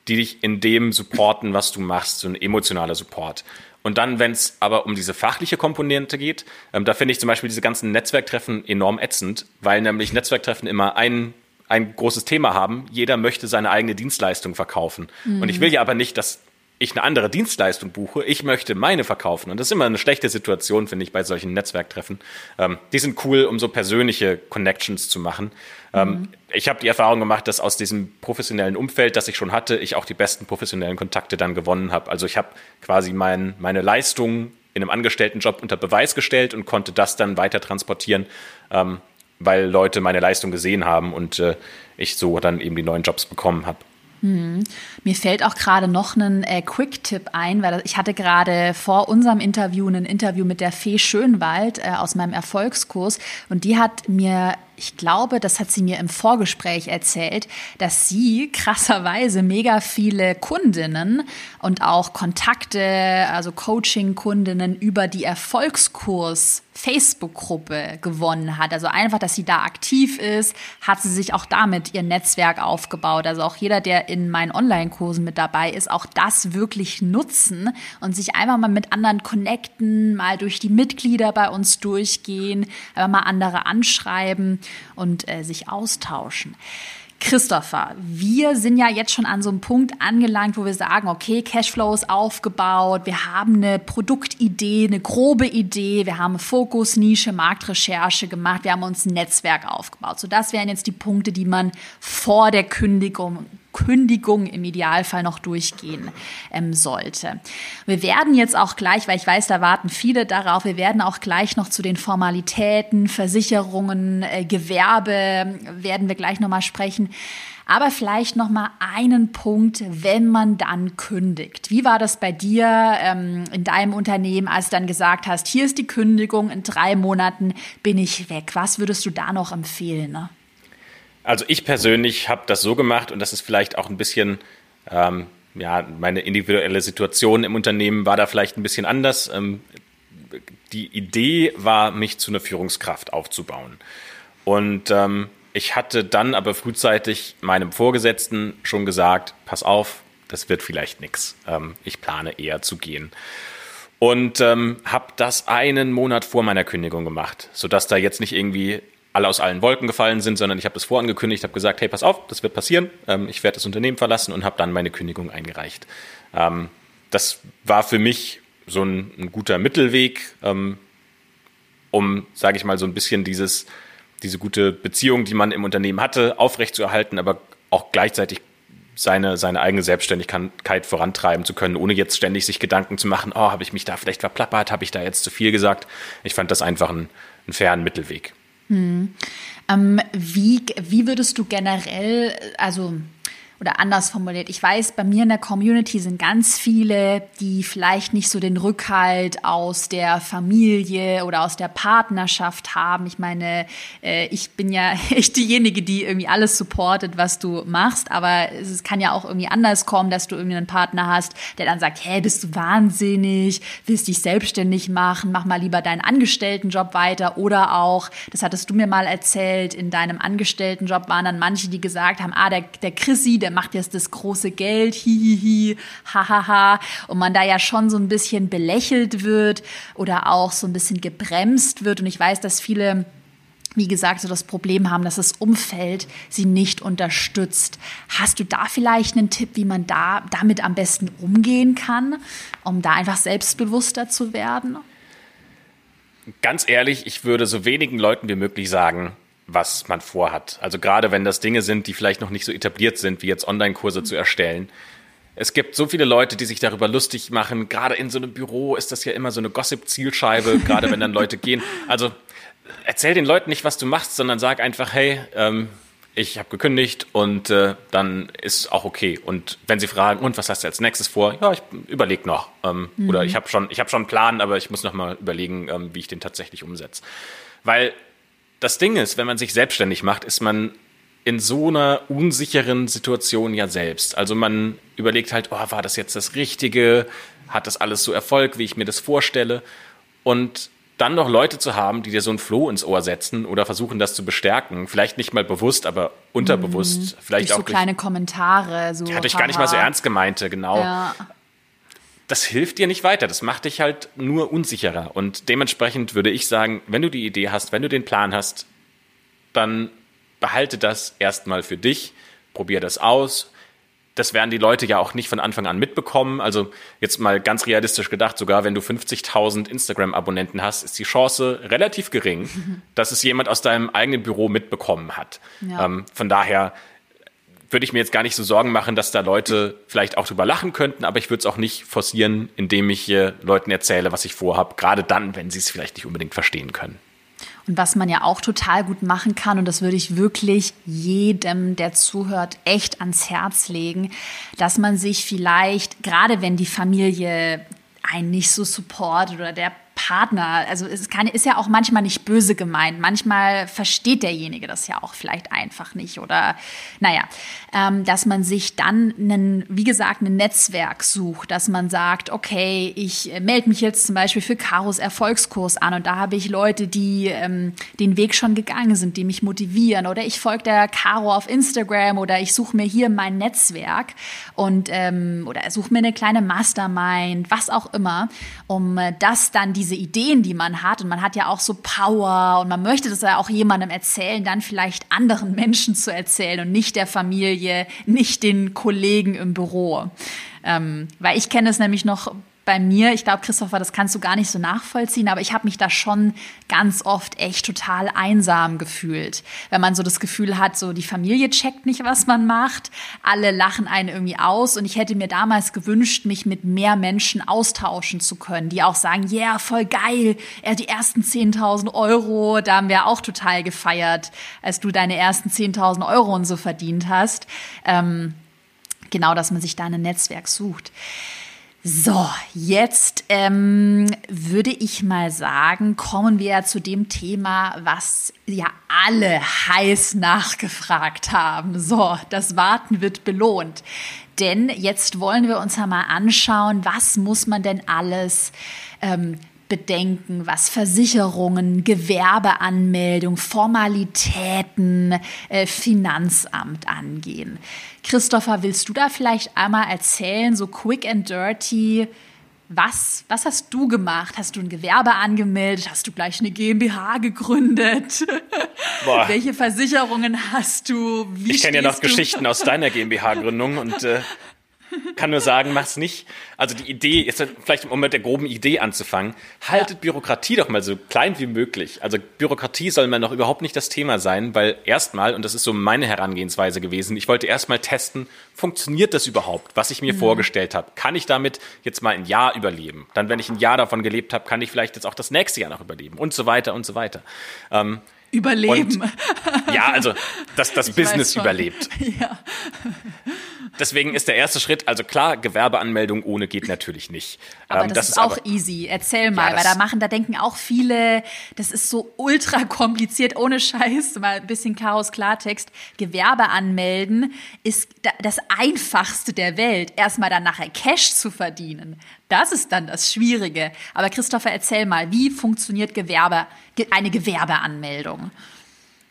die dich in dem supporten, was du machst, so ein emotionaler Support. Und dann, wenn es aber um diese fachliche Komponente geht, ähm, da finde ich zum Beispiel diese ganzen Netzwerktreffen enorm ätzend, weil nämlich Netzwerktreffen immer ein, ein großes Thema haben. Jeder möchte seine eigene Dienstleistung verkaufen. Mhm. Und ich will ja aber nicht, dass ich eine andere Dienstleistung buche, ich möchte meine verkaufen. Und das ist immer eine schlechte Situation, finde ich, bei solchen Netzwerktreffen. Ähm, die sind cool, um so persönliche Connections zu machen. Ähm, mhm. Ich habe die Erfahrung gemacht, dass aus diesem professionellen Umfeld, das ich schon hatte, ich auch die besten professionellen Kontakte dann gewonnen habe. Also ich habe quasi mein, meine Leistung in einem Angestelltenjob unter Beweis gestellt und konnte das dann weiter transportieren, ähm, weil Leute meine Leistung gesehen haben und äh, ich so dann eben die neuen Jobs bekommen habe. Hm. Mir fällt auch gerade noch ein äh, Quick-Tipp ein, weil ich hatte gerade vor unserem Interview ein Interview mit der Fee Schönwald äh, aus meinem Erfolgskurs und die hat mir ich glaube, das hat sie mir im Vorgespräch erzählt, dass sie krasserweise mega viele Kundinnen und auch Kontakte, also Coaching-Kundinnen über die Erfolgskurs Facebook-Gruppe gewonnen hat. Also einfach, dass sie da aktiv ist, hat sie sich auch damit ihr Netzwerk aufgebaut. Also auch jeder, der in meinen Online-Kursen mit dabei ist, auch das wirklich nutzen und sich einfach mal mit anderen connecten, mal durch die Mitglieder bei uns durchgehen, einfach mal andere anschreiben und äh, sich austauschen. Christopher, wir sind ja jetzt schon an so einem Punkt angelangt, wo wir sagen, okay, Cashflow ist aufgebaut, wir haben eine Produktidee, eine grobe Idee, wir haben Fokus, Nische, Marktrecherche gemacht, wir haben uns ein Netzwerk aufgebaut. So, das wären jetzt die Punkte, die man vor der Kündigung Kündigung im Idealfall noch durchgehen ähm, sollte. Wir werden jetzt auch gleich, weil ich weiß, da warten viele darauf, wir werden auch gleich noch zu den Formalitäten, Versicherungen, äh, Gewerbe, werden wir gleich nochmal sprechen. Aber vielleicht noch mal einen Punkt, wenn man dann kündigt. Wie war das bei dir ähm, in deinem Unternehmen, als du dann gesagt hast, hier ist die Kündigung, in drei Monaten bin ich weg? Was würdest du da noch empfehlen? Ne? Also ich persönlich habe das so gemacht und das ist vielleicht auch ein bisschen, ähm, ja, meine individuelle Situation im Unternehmen war da vielleicht ein bisschen anders. Ähm, die Idee war, mich zu einer Führungskraft aufzubauen. Und ähm, ich hatte dann aber frühzeitig meinem Vorgesetzten schon gesagt, pass auf, das wird vielleicht nichts. Ähm, ich plane eher zu gehen. Und ähm, habe das einen Monat vor meiner Kündigung gemacht, sodass da jetzt nicht irgendwie alle aus allen Wolken gefallen sind, sondern ich habe das vorangekündigt, habe gesagt, hey, pass auf, das wird passieren, ähm, ich werde das Unternehmen verlassen und habe dann meine Kündigung eingereicht. Ähm, das war für mich so ein, ein guter Mittelweg, ähm, um, sage ich mal, so ein bisschen dieses, diese gute Beziehung, die man im Unternehmen hatte, aufrechtzuerhalten, aber auch gleichzeitig seine, seine eigene Selbstständigkeit vorantreiben zu können, ohne jetzt ständig sich Gedanken zu machen, oh, habe ich mich da vielleicht verplappert, habe ich da jetzt zu viel gesagt. Ich fand das einfach einen, einen fairen Mittelweg. Hm. Ähm, wie, wie würdest du generell, also oder anders formuliert, ich weiß, bei mir in der Community sind ganz viele, die vielleicht nicht so den Rückhalt aus der Familie oder aus der Partnerschaft haben. Ich meine, äh, ich bin ja echt diejenige, die irgendwie alles supportet, was du machst, aber es kann ja auch irgendwie anders kommen, dass du irgendwie einen Partner hast, der dann sagt, hey, bist du wahnsinnig, willst dich selbstständig machen, mach mal lieber deinen Angestelltenjob weiter. Oder auch, das hattest du mir mal erzählt, in deinem Angestelltenjob waren dann manche, die gesagt haben, ah, der, der Chrissy, der der macht jetzt das große Geld, hihihi, hahaha. Und man da ja schon so ein bisschen belächelt wird oder auch so ein bisschen gebremst wird. Und ich weiß, dass viele wie gesagt, so das Problem haben, dass das Umfeld sie nicht unterstützt. Hast du da vielleicht einen Tipp, wie man da damit am besten umgehen kann, um da einfach selbstbewusster zu werden? Ganz ehrlich, ich würde so wenigen Leuten wie möglich sagen, was man vorhat. Also gerade wenn das Dinge sind, die vielleicht noch nicht so etabliert sind, wie jetzt Online-Kurse zu erstellen. Es gibt so viele Leute, die sich darüber lustig machen. Gerade in so einem Büro ist das ja immer so eine Gossip-Zielscheibe, gerade wenn dann Leute gehen. Also erzähl den Leuten nicht, was du machst, sondern sag einfach, hey, ähm, ich habe gekündigt und äh, dann ist auch okay. Und wenn sie fragen, und was hast du als nächstes vor? Ja, ich überlege noch. Ähm, mhm. Oder ich habe schon, ich habe schon einen Plan, aber ich muss noch mal überlegen, ähm, wie ich den tatsächlich umsetze. Weil das Ding ist, wenn man sich selbstständig macht, ist man in so einer unsicheren Situation ja selbst. Also man überlegt halt, oh, war das jetzt das Richtige? Hat das alles so Erfolg, wie ich mir das vorstelle? Und dann noch Leute zu haben, die dir so ein Floh ins Ohr setzen oder versuchen, das zu bestärken. Vielleicht nicht mal bewusst, aber unterbewusst. Mhm. Vielleicht durch auch so kleine Kommentare. So, hatte ich gar nicht mal so ernst gemeinte, genau. Ja das hilft dir nicht weiter. Das macht dich halt nur unsicherer. Und dementsprechend würde ich sagen, wenn du die Idee hast, wenn du den Plan hast, dann behalte das erstmal für dich, probier das aus. Das werden die Leute ja auch nicht von Anfang an mitbekommen. Also jetzt mal ganz realistisch gedacht, sogar wenn du 50.000 Instagram-Abonnenten hast, ist die Chance relativ gering, dass es jemand aus deinem eigenen Büro mitbekommen hat. Ja. Ähm, von daher würde ich mir jetzt gar nicht so Sorgen machen, dass da Leute vielleicht auch drüber lachen könnten, aber ich würde es auch nicht forcieren, indem ich hier Leuten erzähle, was ich vorhabe, gerade dann, wenn sie es vielleicht nicht unbedingt verstehen können. Und was man ja auch total gut machen kann, und das würde ich wirklich jedem, der zuhört, echt ans Herz legen, dass man sich vielleicht, gerade wenn die Familie einen nicht so supportet oder der Partner, also es kann, ist ja auch manchmal nicht böse gemeint. Manchmal versteht derjenige das ja auch vielleicht einfach nicht. Oder naja, ähm, dass man sich dann, einen, wie gesagt, ein Netzwerk sucht, dass man sagt, okay, ich melde mich jetzt zum Beispiel für Karos Erfolgskurs an und da habe ich Leute, die ähm, den Weg schon gegangen sind, die mich motivieren. Oder ich folge der Caro auf Instagram oder ich suche mir hier mein Netzwerk und ähm, oder suche mir eine kleine Mastermind, was auch immer, um äh, das dann diese Ideen, die man hat, und man hat ja auch so Power und man möchte das ja auch jemandem erzählen, dann vielleicht anderen Menschen zu erzählen und nicht der Familie, nicht den Kollegen im Büro. Ähm, weil ich kenne es nämlich noch bei mir, ich glaube, Christopher, das kannst du gar nicht so nachvollziehen, aber ich habe mich da schon ganz oft echt total einsam gefühlt. Wenn man so das Gefühl hat, so die Familie checkt nicht, was man macht, alle lachen einen irgendwie aus und ich hätte mir damals gewünscht, mich mit mehr Menschen austauschen zu können, die auch sagen, ja, yeah, voll geil, die ersten 10.000 Euro, da haben wir auch total gefeiert, als du deine ersten 10.000 Euro und so verdient hast. Ähm, genau, dass man sich da ein Netzwerk sucht. So, jetzt ähm, würde ich mal sagen, kommen wir zu dem Thema, was ja alle heiß nachgefragt haben. So, das Warten wird belohnt. Denn jetzt wollen wir uns ja mal anschauen, was muss man denn alles ähm, bedenken, was Versicherungen, Gewerbeanmeldung, Formalitäten, äh, Finanzamt angehen. Christopher, willst du da vielleicht einmal erzählen, so quick and dirty, was, was hast du gemacht? Hast du ein Gewerbe angemeldet? Hast du gleich eine GmbH gegründet? Boah. Welche Versicherungen hast du? Wie ich kenne ja noch? Geschichten aus deiner GmbH-Gründung und äh, kann nur sagen, mach's nicht. Also die Idee ist vielleicht um mit der groben Idee anzufangen. Haltet ja. Bürokratie doch mal so klein wie möglich. Also Bürokratie soll mal noch überhaupt nicht das Thema sein, weil erstmal, und das ist so meine Herangehensweise gewesen, ich wollte erstmal testen, funktioniert das überhaupt, was ich mir mhm. vorgestellt habe? Kann ich damit jetzt mal ein Jahr überleben? Dann, wenn ich ein Jahr davon gelebt habe, kann ich vielleicht jetzt auch das nächste Jahr noch überleben und so weiter und so weiter. Ähm, Überleben. Und, ja, also dass das Business überlebt. Ja. Deswegen ist der erste Schritt, also klar, Gewerbeanmeldung ohne geht natürlich nicht. Aber ähm, das, das, ist, ist auch aber, easy. Erzähl mal, ja, weil da machen, da denken auch viele, das ist so ultra kompliziert, ohne Scheiß, mal ein bisschen Chaos Klartext. Gewerbe anmelden ist das einfachste der Welt. Erstmal dann nachher Cash zu verdienen. Das ist dann das Schwierige. Aber Christopher, erzähl mal, wie funktioniert Gewerbe, eine Gewerbeanmeldung?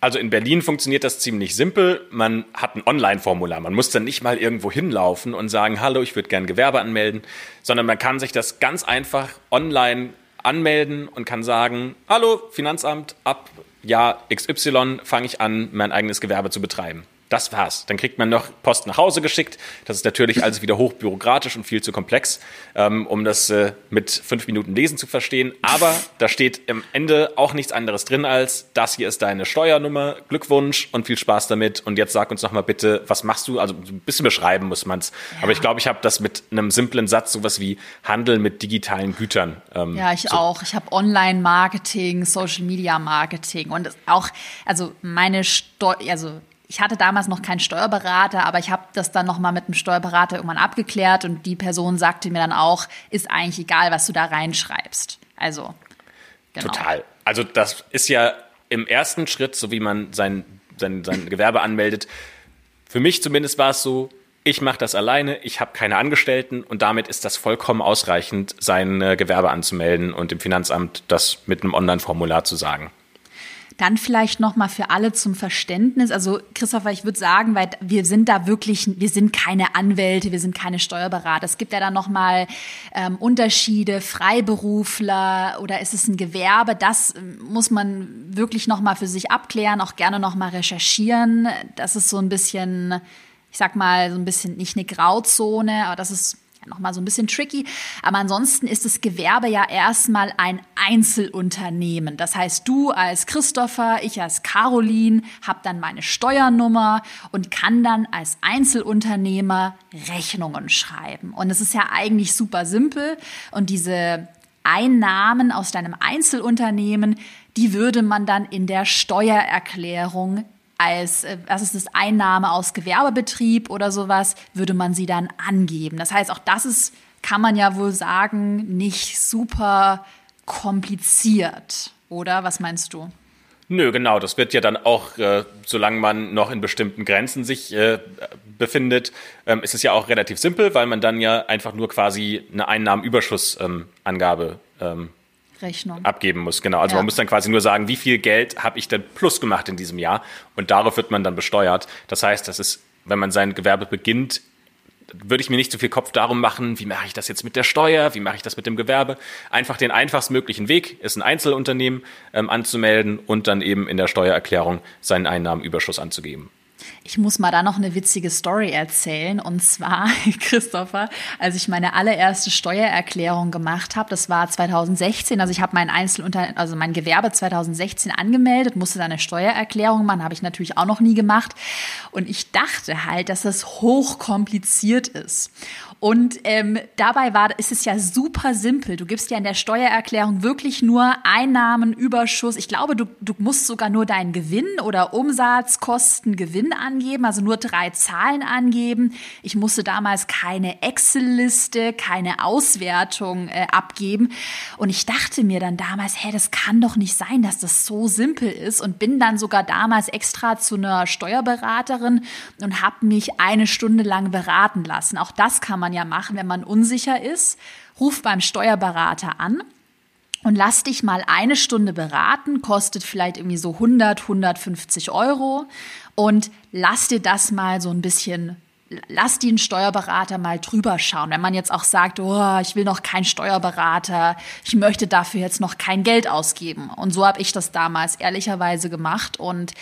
Also in Berlin funktioniert das ziemlich simpel. Man hat ein Online-Formular. Man muss dann nicht mal irgendwo hinlaufen und sagen, hallo, ich würde gerne Gewerbe anmelden, sondern man kann sich das ganz einfach online anmelden und kann sagen, hallo, Finanzamt, ab Jahr XY fange ich an, mein eigenes Gewerbe zu betreiben. Das war's. Dann kriegt man noch Post nach Hause geschickt. Das ist natürlich alles wieder hochbürokratisch und viel zu komplex, ähm, um das äh, mit fünf Minuten Lesen zu verstehen. Aber da steht am Ende auch nichts anderes drin als, das hier ist deine Steuernummer, Glückwunsch und viel Spaß damit. Und jetzt sag uns doch mal bitte, was machst du? Also ein bisschen beschreiben muss man's. Ja. Aber ich glaube, ich habe das mit einem simplen Satz, sowas wie Handel mit digitalen Gütern. Ähm, ja, ich so. auch. Ich habe Online-Marketing, Social-Media-Marketing und auch, also meine Steu also ich hatte damals noch keinen Steuerberater, aber ich habe das dann nochmal mit dem Steuerberater irgendwann abgeklärt und die Person sagte mir dann auch, ist eigentlich egal, was du da reinschreibst. Also, genau. Total. Also das ist ja im ersten Schritt, so wie man sein, sein, sein Gewerbe anmeldet, für mich zumindest war es so, ich mache das alleine, ich habe keine Angestellten und damit ist das vollkommen ausreichend, sein Gewerbe anzumelden und dem Finanzamt das mit einem Online-Formular zu sagen. Dann vielleicht noch mal für alle zum Verständnis. Also Christopher, ich würde sagen, weil wir sind da wirklich, wir sind keine Anwälte, wir sind keine Steuerberater. Es gibt ja dann noch mal ähm, Unterschiede, Freiberufler oder ist es ein Gewerbe? Das ähm, muss man wirklich noch mal für sich abklären, auch gerne noch mal recherchieren. Das ist so ein bisschen, ich sag mal, so ein bisschen nicht eine Grauzone, aber das ist nochmal so ein bisschen tricky. Aber ansonsten ist das Gewerbe ja erstmal ein Einzelunternehmen. Das heißt, du als Christopher, ich als Caroline, habe dann meine Steuernummer und kann dann als Einzelunternehmer Rechnungen schreiben. Und es ist ja eigentlich super simpel. Und diese Einnahmen aus deinem Einzelunternehmen, die würde man dann in der Steuererklärung als, äh, was ist das, Einnahme aus Gewerbebetrieb oder sowas, würde man sie dann angeben. Das heißt, auch das ist, kann man ja wohl sagen, nicht super kompliziert, oder? Was meinst du? Nö, genau. Das wird ja dann auch, äh, solange man noch in bestimmten Grenzen sich äh, befindet, ähm, ist es ja auch relativ simpel, weil man dann ja einfach nur quasi eine Einnahmenüberschussangabe ähm, Rechnung. abgeben muss. Genau. Also ja. man muss dann quasi nur sagen, wie viel Geld habe ich denn plus gemacht in diesem Jahr und darauf wird man dann besteuert. Das heißt, das ist, wenn man sein Gewerbe beginnt, würde ich mir nicht so viel Kopf darum machen, wie mache ich das jetzt mit der Steuer, wie mache ich das mit dem Gewerbe. Einfach den einfachstmöglichen Weg ist ein Einzelunternehmen ähm, anzumelden und dann eben in der Steuererklärung seinen Einnahmenüberschuss anzugeben. Ich muss mal da noch eine witzige Story erzählen. Und zwar, Christopher, als ich meine allererste Steuererklärung gemacht habe, das war 2016. Also ich habe mein Einzelunter, also mein Gewerbe 2016 angemeldet, musste dann eine Steuererklärung machen, habe ich natürlich auch noch nie gemacht. Und ich dachte halt, dass das hochkompliziert ist. Und ähm, dabei war, ist es ja super simpel. Du gibst ja in der Steuererklärung wirklich nur Einnahmenüberschuss. Ich glaube, du, du musst sogar nur deinen Gewinn oder Umsatz, Kosten, Gewinn angeben, also nur drei Zahlen angeben. Ich musste damals keine Excel-Liste, keine Auswertung äh, abgeben. Und ich dachte mir dann damals, hey, das kann doch nicht sein, dass das so simpel ist. Und bin dann sogar damals extra zu einer Steuerberaterin und habe mich eine Stunde lang beraten lassen. Auch das kann man man ja machen, wenn man unsicher ist. Ruf beim Steuerberater an und lass dich mal eine Stunde beraten, kostet vielleicht irgendwie so 100, 150 Euro und lass dir das mal so ein bisschen lass den Steuerberater mal drüber schauen. Wenn man jetzt auch sagt, oh, ich will noch keinen Steuerberater, ich möchte dafür jetzt noch kein Geld ausgeben. Und so habe ich das damals ehrlicherweise gemacht. Und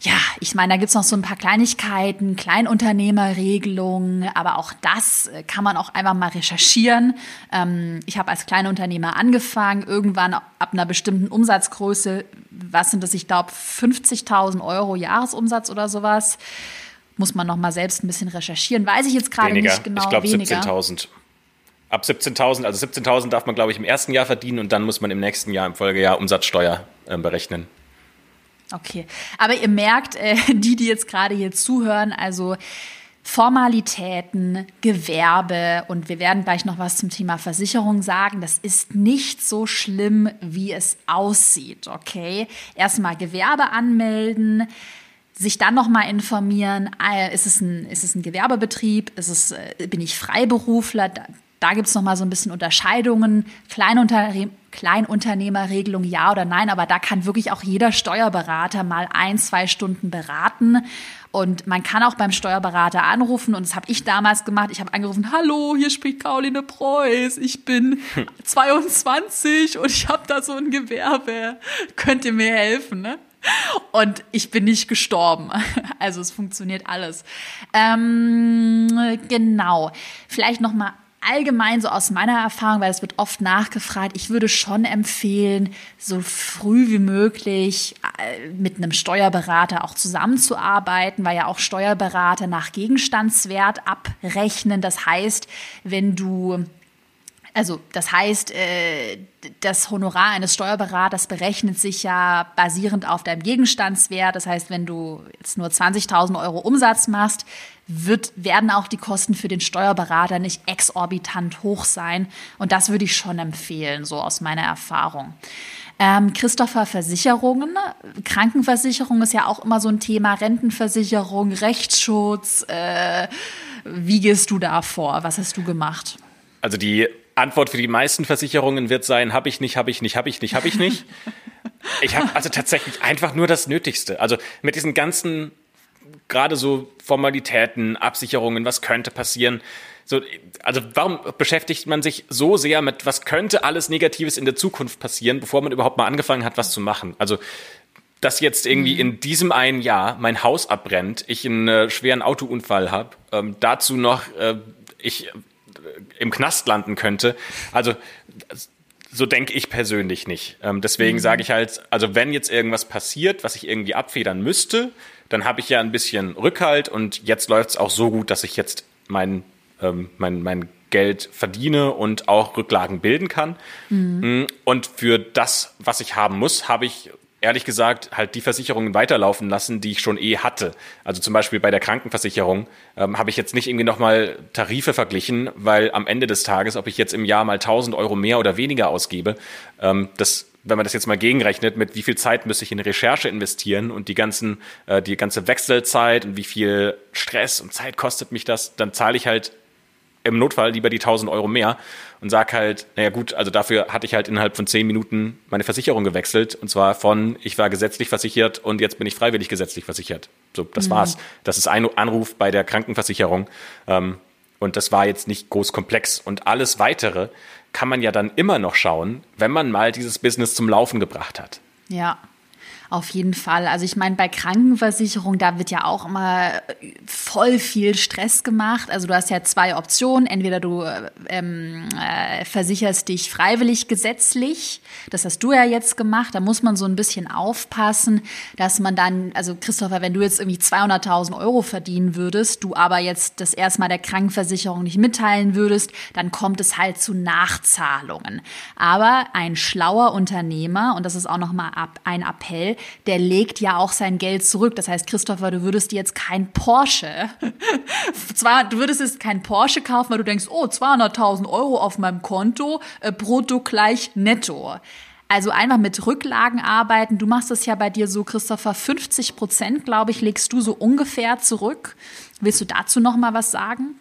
ja, ich meine, da gibt's noch so ein paar Kleinigkeiten, Kleinunternehmerregelungen, aber auch das äh, kann man auch einfach mal recherchieren. Ähm, ich habe als Kleinunternehmer angefangen, irgendwann ab einer bestimmten Umsatzgröße, was sind das, ich glaube 50.000 Euro Jahresumsatz oder sowas, muss man noch mal selbst ein bisschen recherchieren. Weiß ich jetzt gerade nicht genau. Ich glaube 17.000 ab 17.000, also 17.000 darf man, glaube ich, im ersten Jahr verdienen und dann muss man im nächsten Jahr, im Folgejahr Umsatzsteuer äh, berechnen. Okay, aber ihr merkt, äh, die, die jetzt gerade hier zuhören, also Formalitäten, Gewerbe und wir werden gleich noch was zum Thema Versicherung sagen. Das ist nicht so schlimm, wie es aussieht, okay? Erstmal Gewerbe anmelden, sich dann noch mal informieren, äh, ist es ein, ist es ein Gewerbebetrieb, ist es, äh, bin ich Freiberufler, da, gibt es noch mal so ein bisschen Unterscheidungen, Kleinunternehmen, Kleinunternehmerregelung ja oder nein, aber da kann wirklich auch jeder Steuerberater mal ein, zwei Stunden beraten. Und man kann auch beim Steuerberater anrufen und das habe ich damals gemacht. Ich habe angerufen, hallo, hier spricht Caroline Preuß, ich bin 22 und ich habe da so ein Gewerbe. Könnt ihr mir helfen? Ne? Und ich bin nicht gestorben. Also es funktioniert alles. Ähm, genau. Vielleicht noch mal allgemein so aus meiner Erfahrung, weil es wird oft nachgefragt, ich würde schon empfehlen, so früh wie möglich äh, mit einem Steuerberater auch zusammenzuarbeiten, weil ja auch Steuerberater nach Gegenstandswert abrechnen. Das heißt, wenn du also das heißt, äh, das Honorar eines Steuerberaters berechnet sich ja basierend auf deinem Gegenstandswert. Das heißt, wenn du jetzt nur 20.000 Euro Umsatz machst, wird, werden auch die Kosten für den Steuerberater nicht exorbitant hoch sein. Und das würde ich schon empfehlen, so aus meiner Erfahrung. Ähm, Christopher, Versicherungen, Krankenversicherung ist ja auch immer so ein Thema, Rentenversicherung, Rechtsschutz. Äh, wie gehst du da vor? Was hast du gemacht? Also die Antwort für die meisten Versicherungen wird sein, habe ich nicht, habe ich nicht, habe ich nicht, habe ich nicht. Ich habe also tatsächlich einfach nur das Nötigste. Also mit diesen ganzen, gerade so Formalitäten, Absicherungen, was könnte passieren. So, also warum beschäftigt man sich so sehr mit, was könnte alles Negatives in der Zukunft passieren, bevor man überhaupt mal angefangen hat, was zu machen? Also dass jetzt irgendwie mhm. in diesem einen Jahr mein Haus abbrennt, ich einen äh, schweren Autounfall habe, ähm, dazu noch äh, ich im Knast landen könnte. Also so denke ich persönlich nicht. Ähm, deswegen mhm. sage ich halt, also wenn jetzt irgendwas passiert, was ich irgendwie abfedern müsste, dann habe ich ja ein bisschen Rückhalt und jetzt läuft es auch so gut, dass ich jetzt mein, ähm, mein, mein Geld verdiene und auch Rücklagen bilden kann. Mhm. Mm, und für das, was ich haben muss, habe ich ehrlich gesagt halt die Versicherungen weiterlaufen lassen, die ich schon eh hatte. Also zum Beispiel bei der Krankenversicherung ähm, habe ich jetzt nicht irgendwie nochmal Tarife verglichen, weil am Ende des Tages, ob ich jetzt im Jahr mal 1000 Euro mehr oder weniger ausgebe, ähm, das wenn man das jetzt mal gegenrechnet, mit wie viel Zeit müsste ich in Recherche investieren und die ganzen, äh, die ganze Wechselzeit und wie viel Stress und Zeit kostet mich das, dann zahle ich halt im Notfall lieber die 1000 Euro mehr und sag halt, naja gut, also dafür hatte ich halt innerhalb von zehn Minuten meine Versicherung gewechselt und zwar von, ich war gesetzlich versichert und jetzt bin ich freiwillig gesetzlich versichert. So, das mhm. war's. Das ist ein Anruf bei der Krankenversicherung ähm, und das war jetzt nicht groß komplex und alles weitere kann man ja dann immer noch schauen, wenn man mal dieses Business zum Laufen gebracht hat. Ja. Auf jeden Fall. Also ich meine, bei Krankenversicherung, da wird ja auch immer voll viel Stress gemacht. Also du hast ja zwei Optionen. Entweder du ähm, äh, versicherst dich freiwillig gesetzlich. Das hast du ja jetzt gemacht. Da muss man so ein bisschen aufpassen, dass man dann, also Christopher, wenn du jetzt irgendwie 200.000 Euro verdienen würdest, du aber jetzt das erstmal der Krankenversicherung nicht mitteilen würdest, dann kommt es halt zu Nachzahlungen. Aber ein schlauer Unternehmer, und das ist auch nochmal ein Appell, der legt ja auch sein Geld zurück. Das heißt, Christopher, du würdest jetzt kein Porsche, du würdest jetzt kein Porsche kaufen, weil du denkst, oh, 200.000 Euro auf meinem Konto, äh, brutto gleich netto. Also einfach mit Rücklagen arbeiten. Du machst es ja bei dir so, Christopher, 50 Prozent, glaube ich, legst du so ungefähr zurück. Willst du dazu noch mal was sagen?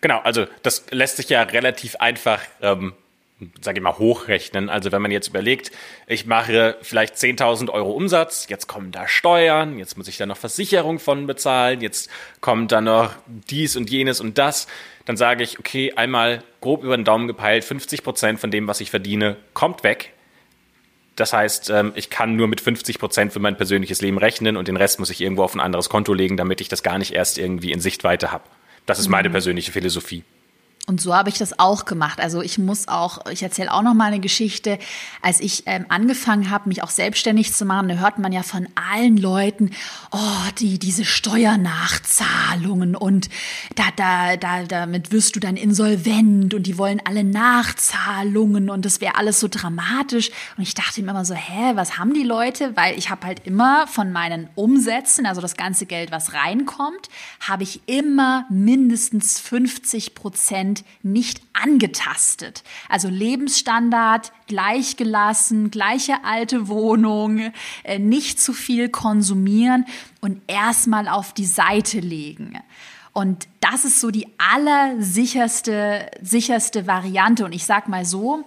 Genau, also das lässt sich ja relativ einfach ähm, sage ich mal, hochrechnen. Also wenn man jetzt überlegt, ich mache vielleicht 10.000 Euro Umsatz, jetzt kommen da Steuern, jetzt muss ich da noch Versicherung von bezahlen, jetzt kommt da noch dies und jenes und das, dann sage ich, okay, einmal grob über den Daumen gepeilt, 50 Prozent von dem, was ich verdiene, kommt weg. Das heißt, ähm, ich kann nur mit 50 Prozent für mein persönliches Leben rechnen und den Rest muss ich irgendwo auf ein anderes Konto legen, damit ich das gar nicht erst irgendwie in Sichtweite habe. Das ist meine mhm. persönliche Philosophie. Und so habe ich das auch gemacht. Also ich muss auch, ich erzähle auch noch mal eine Geschichte. Als ich ähm, angefangen habe, mich auch selbstständig zu machen, da hört man ja von allen Leuten, oh, die diese Steuernachzahlungen und da, da, da, damit wirst du dann insolvent und die wollen alle Nachzahlungen und das wäre alles so dramatisch. Und ich dachte mir immer so, hä, was haben die Leute? Weil ich habe halt immer von meinen Umsätzen, also das ganze Geld, was reinkommt, habe ich immer mindestens 50 Prozent Prozent nicht angetastet. Also Lebensstandard gleichgelassen, gleiche alte Wohnung, äh, nicht zu viel konsumieren und erstmal auf die Seite legen. Und das ist so die allersicherste sicherste Variante. Und ich sag mal so,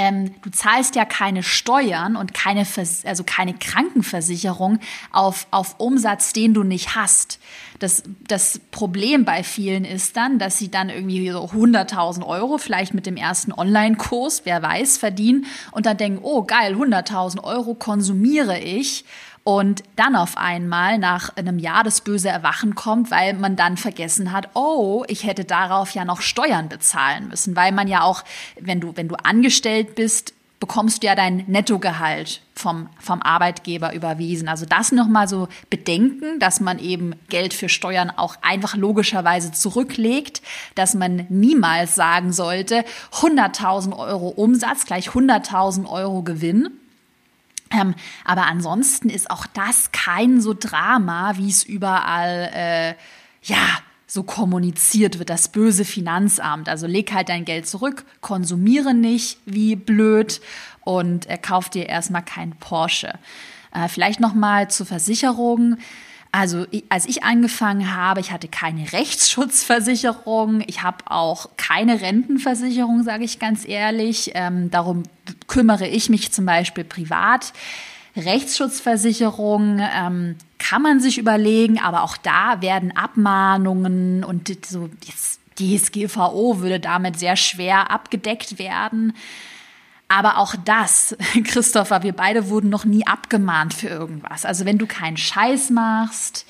ähm, du zahlst ja keine Steuern und keine, Vers also keine Krankenversicherung auf, auf Umsatz, den du nicht hast. Das, das Problem bei vielen ist dann, dass sie dann irgendwie so 100.000 Euro vielleicht mit dem ersten Online-Kurs, wer weiß, verdienen und dann denken, oh geil, 100.000 Euro konsumiere ich und dann auf einmal nach einem Jahr das böse Erwachen kommt, weil man dann vergessen hat, oh, ich hätte darauf ja noch Steuern bezahlen müssen, weil man ja auch, wenn du, wenn du angestellt bist, bekommst du ja dein Nettogehalt vom, vom Arbeitgeber überwiesen. Also das nochmal so bedenken, dass man eben Geld für Steuern auch einfach logischerweise zurücklegt, dass man niemals sagen sollte, 100.000 Euro Umsatz gleich 100.000 Euro Gewinn. Ähm, aber ansonsten ist auch das kein so Drama, wie es überall, äh, ja, so kommuniziert wird, das böse Finanzamt. Also leg halt dein Geld zurück, konsumiere nicht wie blöd und äh, kauf dir erstmal kein Porsche. Äh, vielleicht noch mal zur Versicherung. Also als ich angefangen habe, ich hatte keine Rechtsschutzversicherung, ich habe auch keine Rentenversicherung, sage ich ganz ehrlich. Ähm, darum kümmere ich mich zum Beispiel privat. Rechtsschutzversicherung ähm, kann man sich überlegen, aber auch da werden Abmahnungen und so DSGVO würde damit sehr schwer abgedeckt werden. Aber auch das, Christopher, wir beide wurden noch nie abgemahnt für irgendwas. Also wenn du keinen Scheiß machst,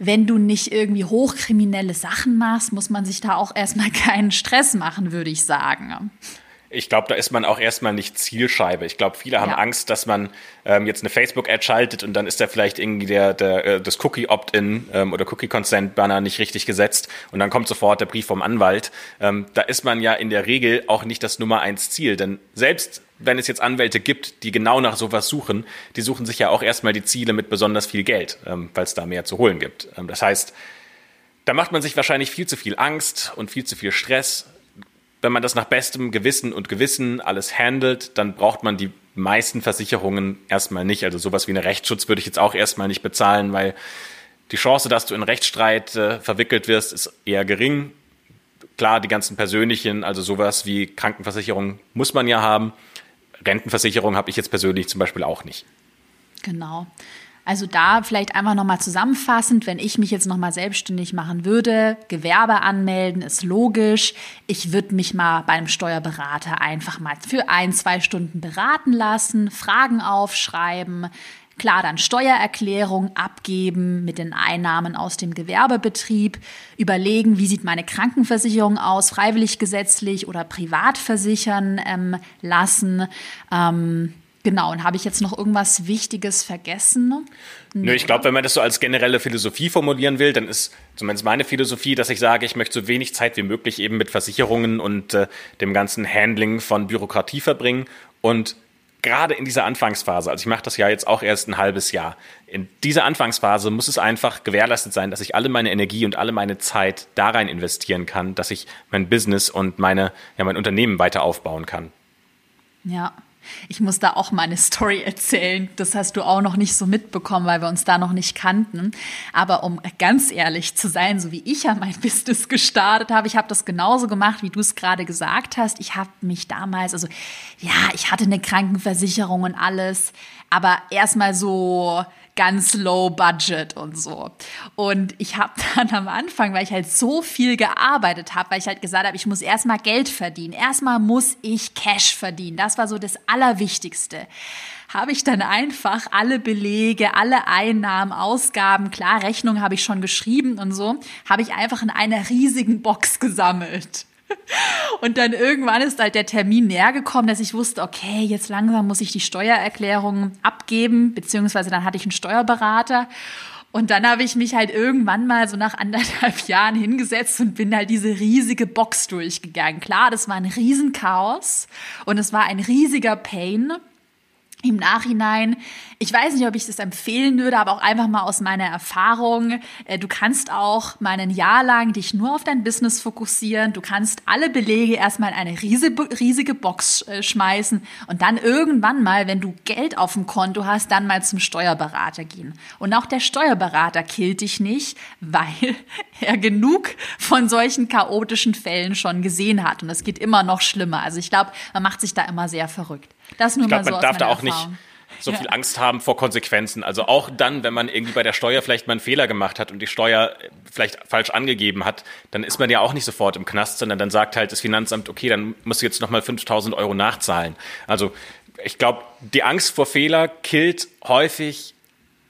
wenn du nicht irgendwie hochkriminelle Sachen machst, muss man sich da auch erstmal keinen Stress machen, würde ich sagen ich glaube, da ist man auch erstmal nicht Zielscheibe. Ich glaube, viele haben ja. Angst, dass man ähm, jetzt eine Facebook-Ad schaltet und dann ist da vielleicht irgendwie der, der äh, das Cookie-Opt-in ähm, oder Cookie-Consent-Banner nicht richtig gesetzt und dann kommt sofort der Brief vom Anwalt. Ähm, da ist man ja in der Regel auch nicht das Nummer eins Ziel, denn selbst wenn es jetzt Anwälte gibt, die genau nach sowas suchen, die suchen sich ja auch erstmal die Ziele mit besonders viel Geld, ähm, weil es da mehr zu holen gibt. Ähm, das heißt, da macht man sich wahrscheinlich viel zu viel Angst und viel zu viel Stress. Wenn man das nach bestem Gewissen und Gewissen alles handelt, dann braucht man die meisten Versicherungen erstmal nicht. Also sowas wie eine Rechtsschutz würde ich jetzt auch erstmal nicht bezahlen, weil die Chance, dass du in Rechtsstreit äh, verwickelt wirst, ist eher gering. Klar, die ganzen persönlichen, also sowas wie Krankenversicherung muss man ja haben. Rentenversicherung habe ich jetzt persönlich zum Beispiel auch nicht. Genau. Also da vielleicht einfach nochmal zusammenfassend, wenn ich mich jetzt nochmal selbstständig machen würde, Gewerbe anmelden ist logisch. Ich würde mich mal beim Steuerberater einfach mal für ein, zwei Stunden beraten lassen, Fragen aufschreiben, Klar, dann Steuererklärung abgeben mit den Einnahmen aus dem Gewerbebetrieb, überlegen, wie sieht meine Krankenversicherung aus, freiwillig gesetzlich oder privat versichern ähm, lassen. Ähm, Genau, und habe ich jetzt noch irgendwas Wichtiges vergessen? Nö, ich glaube, wenn man das so als generelle Philosophie formulieren will, dann ist zumindest meine Philosophie, dass ich sage, ich möchte so wenig Zeit wie möglich eben mit Versicherungen und äh, dem ganzen Handling von Bürokratie verbringen und gerade in dieser Anfangsphase, also ich mache das ja jetzt auch erst ein halbes Jahr, in dieser Anfangsphase muss es einfach gewährleistet sein, dass ich alle meine Energie und alle meine Zeit da rein investieren kann, dass ich mein Business und meine, ja, mein Unternehmen weiter aufbauen kann. Ja, ich muss da auch meine Story erzählen. Das hast du auch noch nicht so mitbekommen, weil wir uns da noch nicht kannten. Aber um ganz ehrlich zu sein, so wie ich ja mein Business gestartet habe, ich habe das genauso gemacht, wie du es gerade gesagt hast. Ich habe mich damals, also ja, ich hatte eine Krankenversicherung und alles, aber erstmal so ganz low budget und so. Und ich habe dann am Anfang, weil ich halt so viel gearbeitet habe, weil ich halt gesagt habe, ich muss erstmal Geld verdienen. Erstmal muss ich Cash verdienen. Das war so das Allerwichtigste habe ich dann einfach alle Belege, alle Einnahmen, Ausgaben, klar, Rechnung habe ich schon geschrieben und so, habe ich einfach in einer riesigen Box gesammelt. Und dann irgendwann ist halt der Termin näher gekommen, dass ich wusste, okay, jetzt langsam muss ich die Steuererklärung abgeben, beziehungsweise dann hatte ich einen Steuerberater. Und dann habe ich mich halt irgendwann mal so nach anderthalb Jahren hingesetzt und bin halt diese riesige Box durchgegangen. Klar, das war ein Riesenchaos und es war ein riesiger Pain im Nachhinein, ich weiß nicht, ob ich das empfehlen würde, aber auch einfach mal aus meiner Erfahrung. Äh, du kannst auch mal ein Jahr lang dich nur auf dein Business fokussieren. Du kannst alle Belege erstmal in eine riesige, Box äh, schmeißen und dann irgendwann mal, wenn du Geld auf dem Konto hast, dann mal zum Steuerberater gehen. Und auch der Steuerberater killt dich nicht, weil er genug von solchen chaotischen Fällen schon gesehen hat. Und es geht immer noch schlimmer. Also ich glaube, man macht sich da immer sehr verrückt. Das nur ich glaube, so man darf da auch Erfahrung. nicht so viel Angst haben vor Konsequenzen. Also auch dann, wenn man irgendwie bei der Steuer vielleicht mal einen Fehler gemacht hat und die Steuer vielleicht falsch angegeben hat, dann ist man ja auch nicht sofort im Knast, sondern dann sagt halt das Finanzamt, okay, dann musst du jetzt nochmal 5000 Euro nachzahlen. Also ich glaube, die Angst vor Fehler killt häufig,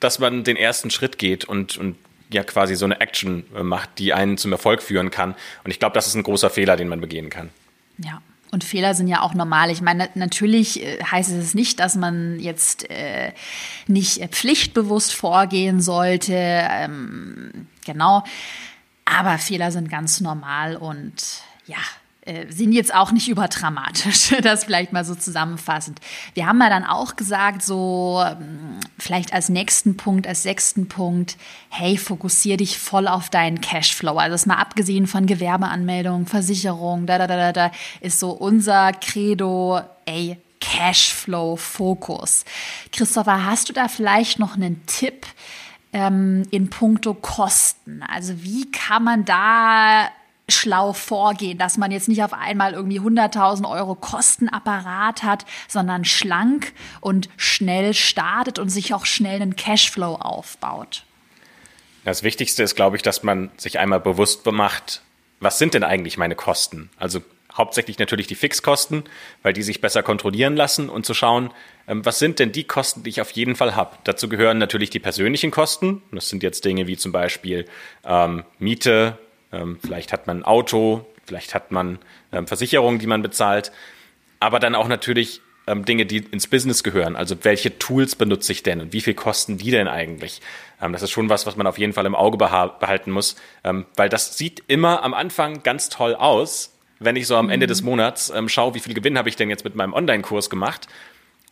dass man den ersten Schritt geht und, und ja quasi so eine Action macht, die einen zum Erfolg führen kann. Und ich glaube, das ist ein großer Fehler, den man begehen kann. Ja, und Fehler sind ja auch normal. Ich meine, natürlich äh, heißt es nicht, dass man jetzt äh, nicht äh, pflichtbewusst vorgehen sollte. Ähm, genau. Aber Fehler sind ganz normal und ja, äh, sind jetzt auch nicht überdramatisch. Das vielleicht mal so zusammenfassend. Wir haben ja dann auch gesagt, so ähm, vielleicht als nächsten Punkt, als sechsten Punkt, hey, fokussier dich voll auf deinen Cashflow. Also das mal abgesehen von Gewerbeanmeldung, Versicherung, da, da, da, da, ist so unser Credo, ey, Cashflow-Fokus. Christopher, hast du da vielleicht noch einen Tipp ähm, in puncto Kosten? Also wie kann man da schlau vorgehen, dass man jetzt nicht auf einmal irgendwie 100.000 Euro Kostenapparat hat, sondern schlank und schnell startet und sich auch schnell einen Cashflow aufbaut. Das Wichtigste ist, glaube ich, dass man sich einmal bewusst macht, was sind denn eigentlich meine Kosten? Also hauptsächlich natürlich die Fixkosten, weil die sich besser kontrollieren lassen und zu schauen, ähm, was sind denn die Kosten, die ich auf jeden Fall habe. Dazu gehören natürlich die persönlichen Kosten. Das sind jetzt Dinge wie zum Beispiel ähm, Miete, ähm, vielleicht hat man ein Auto, vielleicht hat man ähm, Versicherungen, die man bezahlt, aber dann auch natürlich ähm, Dinge, die ins Business gehören. Also welche Tools benutze ich denn und wie viel kosten die denn eigentlich? Ähm, das ist schon was, was man auf jeden Fall im Auge behalten muss, ähm, weil das sieht immer am Anfang ganz toll aus, wenn ich so am Ende des Monats ähm, schaue, wie viel Gewinn habe ich denn jetzt mit meinem Online-Kurs gemacht.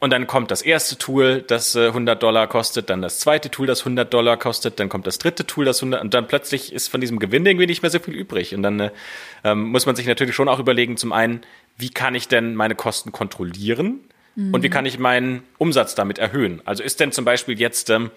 Und dann kommt das erste Tool, das äh, 100 Dollar kostet, dann das zweite Tool, das 100 Dollar kostet, dann kommt das dritte Tool, das 100 und dann plötzlich ist von diesem Gewinn irgendwie nicht mehr so viel übrig. Und dann äh, ähm, muss man sich natürlich schon auch überlegen, zum einen, wie kann ich denn meine Kosten kontrollieren mhm. und wie kann ich meinen Umsatz damit erhöhen? Also ist denn zum Beispiel jetzt ähm,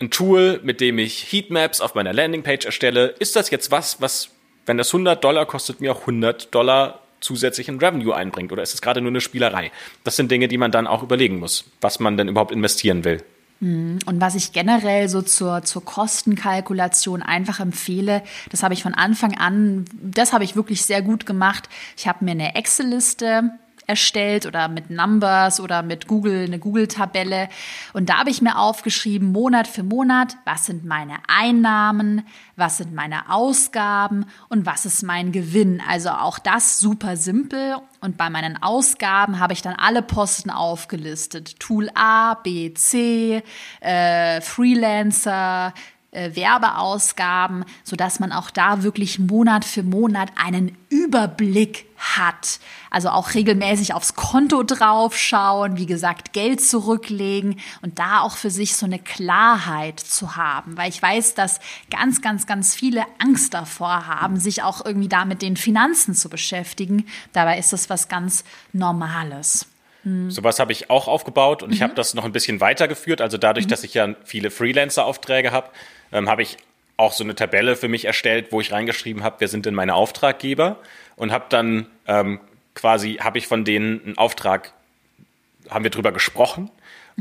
ein Tool, mit dem ich Heatmaps auf meiner Landingpage erstelle, ist das jetzt was, was, wenn das 100 Dollar kostet, mir auch 100 Dollar zusätzlichen Revenue einbringt? Oder ist es gerade nur eine Spielerei? Das sind Dinge, die man dann auch überlegen muss, was man denn überhaupt investieren will. Mhm. Und was ich generell so zur, zur Kostenkalkulation einfach empfehle, das habe ich von Anfang an, das habe ich wirklich sehr gut gemacht. Ich habe mir eine Excel-Liste erstellt oder mit Numbers oder mit Google, eine Google-Tabelle. Und da habe ich mir aufgeschrieben, Monat für Monat, was sind meine Einnahmen, was sind meine Ausgaben und was ist mein Gewinn. Also auch das super simpel. Und bei meinen Ausgaben habe ich dann alle Posten aufgelistet. Tool A, B, C, äh, Freelancer, äh, Werbeausgaben, so dass man auch da wirklich Monat für Monat einen Überblick hat. Also auch regelmäßig aufs Konto draufschauen, wie gesagt, Geld zurücklegen und da auch für sich so eine Klarheit zu haben, weil ich weiß, dass ganz, ganz, ganz viele Angst davor haben, sich auch irgendwie da mit den Finanzen zu beschäftigen. Dabei ist das was ganz Normales. Mhm. Sowas habe ich auch aufgebaut und mhm. ich habe das noch ein bisschen weitergeführt. Also dadurch, mhm. dass ich ja viele Freelancer-Aufträge habe, ähm, habe ich auch so eine Tabelle für mich erstellt, wo ich reingeschrieben habe, wer sind denn meine Auftraggeber und habe dann ähm, quasi, habe ich von denen einen Auftrag, haben wir drüber gesprochen.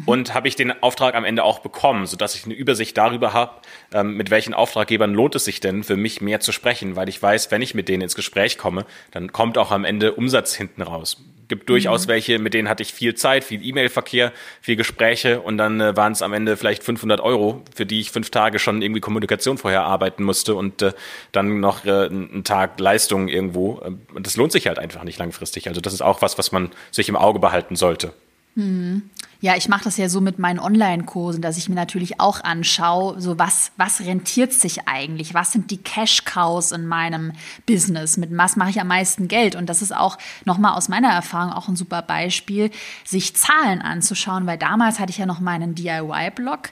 Und habe ich den Auftrag am Ende auch bekommen, sodass ich eine Übersicht darüber habe, ähm, mit welchen Auftraggebern lohnt es sich denn für mich mehr zu sprechen, weil ich weiß, wenn ich mit denen ins Gespräch komme, dann kommt auch am Ende Umsatz hinten raus gibt durchaus mhm. welche, mit denen hatte ich viel Zeit, viel E-Mail-Verkehr, viel Gespräche und dann äh, waren es am Ende vielleicht 500 Euro, für die ich fünf Tage schon irgendwie Kommunikation vorher arbeiten musste und äh, dann noch äh, einen Tag Leistung irgendwo. Äh, und das lohnt sich halt einfach nicht langfristig. Also das ist auch was, was man sich im Auge behalten sollte. Mhm. Ja, ich mache das ja so mit meinen Online-Kursen, dass ich mir natürlich auch anschaue, so was, was rentiert sich eigentlich? Was sind die Cash-Cows in meinem Business? Mit was mache ich am meisten Geld? Und das ist auch nochmal aus meiner Erfahrung auch ein super Beispiel, sich Zahlen anzuschauen, weil damals hatte ich ja noch meinen DIY-Blog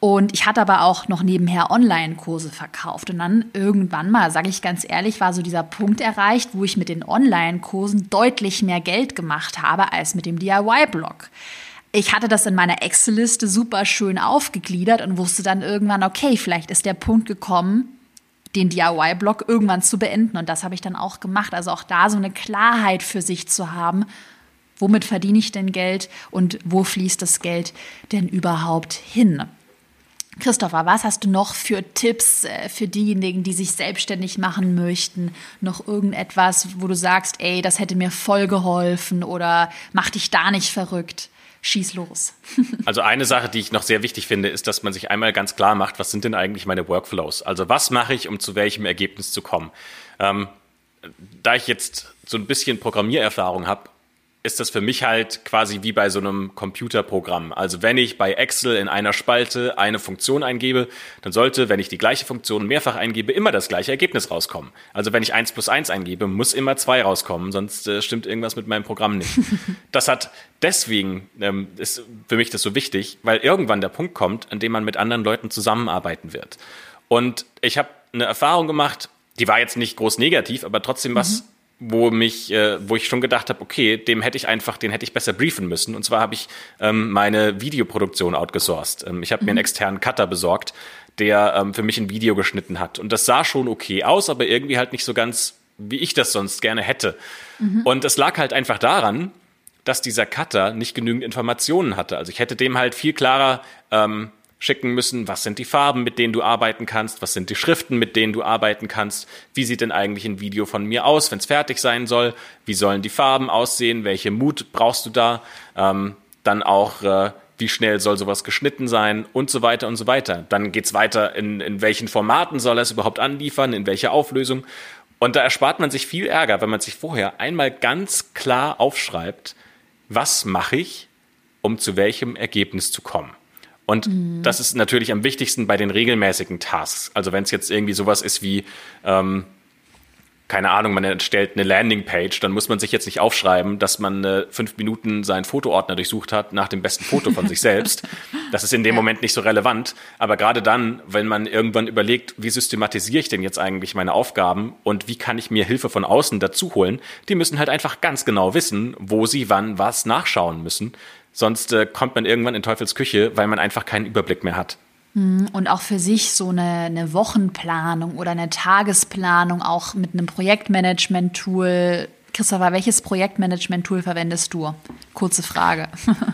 und ich hatte aber auch noch nebenher Online-Kurse verkauft. Und dann irgendwann mal, sage ich ganz ehrlich, war so dieser Punkt erreicht, wo ich mit den Online-Kursen deutlich mehr Geld gemacht habe als mit dem DIY-Blog ich hatte das in meiner Excel-Liste super schön aufgegliedert und wusste dann irgendwann, okay, vielleicht ist der Punkt gekommen, den DIY-Blog irgendwann zu beenden. Und das habe ich dann auch gemacht. Also auch da so eine Klarheit für sich zu haben, womit verdiene ich denn Geld und wo fließt das Geld denn überhaupt hin? Christopher, was hast du noch für Tipps äh, für diejenigen, die sich selbstständig machen möchten? Noch irgendetwas, wo du sagst, ey, das hätte mir voll geholfen oder mach dich da nicht verrückt? Schieß los. also eine Sache, die ich noch sehr wichtig finde, ist, dass man sich einmal ganz klar macht, was sind denn eigentlich meine Workflows? Also was mache ich, um zu welchem Ergebnis zu kommen? Ähm, da ich jetzt so ein bisschen Programmiererfahrung habe, ist das für mich halt quasi wie bei so einem Computerprogramm. Also wenn ich bei Excel in einer Spalte eine Funktion eingebe, dann sollte, wenn ich die gleiche Funktion mehrfach eingebe, immer das gleiche Ergebnis rauskommen. Also wenn ich eins plus eins eingebe, muss immer zwei rauskommen, sonst äh, stimmt irgendwas mit meinem Programm nicht. das hat deswegen ähm, ist für mich das so wichtig, weil irgendwann der Punkt kommt, an dem man mit anderen Leuten zusammenarbeiten wird. Und ich habe eine Erfahrung gemacht, die war jetzt nicht groß negativ, aber trotzdem was mhm wo mich, äh, wo ich schon gedacht habe, okay, dem hätte ich einfach, den hätte ich besser briefen müssen. Und zwar habe ich ähm, meine Videoproduktion outgesourced. Ähm, ich habe mhm. mir einen mhm. externen Cutter besorgt, der ähm, für mich ein Video geschnitten hat. Und das sah schon okay aus, aber irgendwie halt nicht so ganz, wie ich das sonst gerne hätte. Mhm. Und es lag halt einfach daran, dass dieser Cutter nicht genügend Informationen hatte. Also ich hätte dem halt viel klarer ähm, schicken müssen, was sind die Farben, mit denen du arbeiten kannst, was sind die Schriften, mit denen du arbeiten kannst, wie sieht denn eigentlich ein Video von mir aus, wenn es fertig sein soll, wie sollen die Farben aussehen, welche Mut brauchst du da, ähm, dann auch, äh, wie schnell soll sowas geschnitten sein? Und so weiter und so weiter. Dann geht's weiter, in, in welchen Formaten soll er es überhaupt anliefern, in welcher Auflösung. Und da erspart man sich viel Ärger, wenn man sich vorher einmal ganz klar aufschreibt, was mache ich, um zu welchem Ergebnis zu kommen. Und mhm. das ist natürlich am wichtigsten bei den regelmäßigen Tasks. Also wenn es jetzt irgendwie sowas ist wie, ähm, keine Ahnung, man erstellt eine Landingpage, dann muss man sich jetzt nicht aufschreiben, dass man äh, fünf Minuten seinen Fotoordner durchsucht hat nach dem besten Foto von sich selbst. Das ist in dem. Moment nicht so relevant. Aber gerade dann, wenn man irgendwann überlegt, wie systematisiere ich denn jetzt eigentlich meine Aufgaben und wie kann ich mir Hilfe von außen dazu holen, die müssen halt einfach ganz genau wissen, wo sie wann was nachschauen müssen. Sonst äh, kommt man irgendwann in Teufels Küche, weil man einfach keinen Überblick mehr hat. Hm, und auch für sich so eine, eine Wochenplanung oder eine Tagesplanung, auch mit einem Projektmanagement-Tool. Christopher, welches Projektmanagement-Tool verwendest du? Kurze Frage.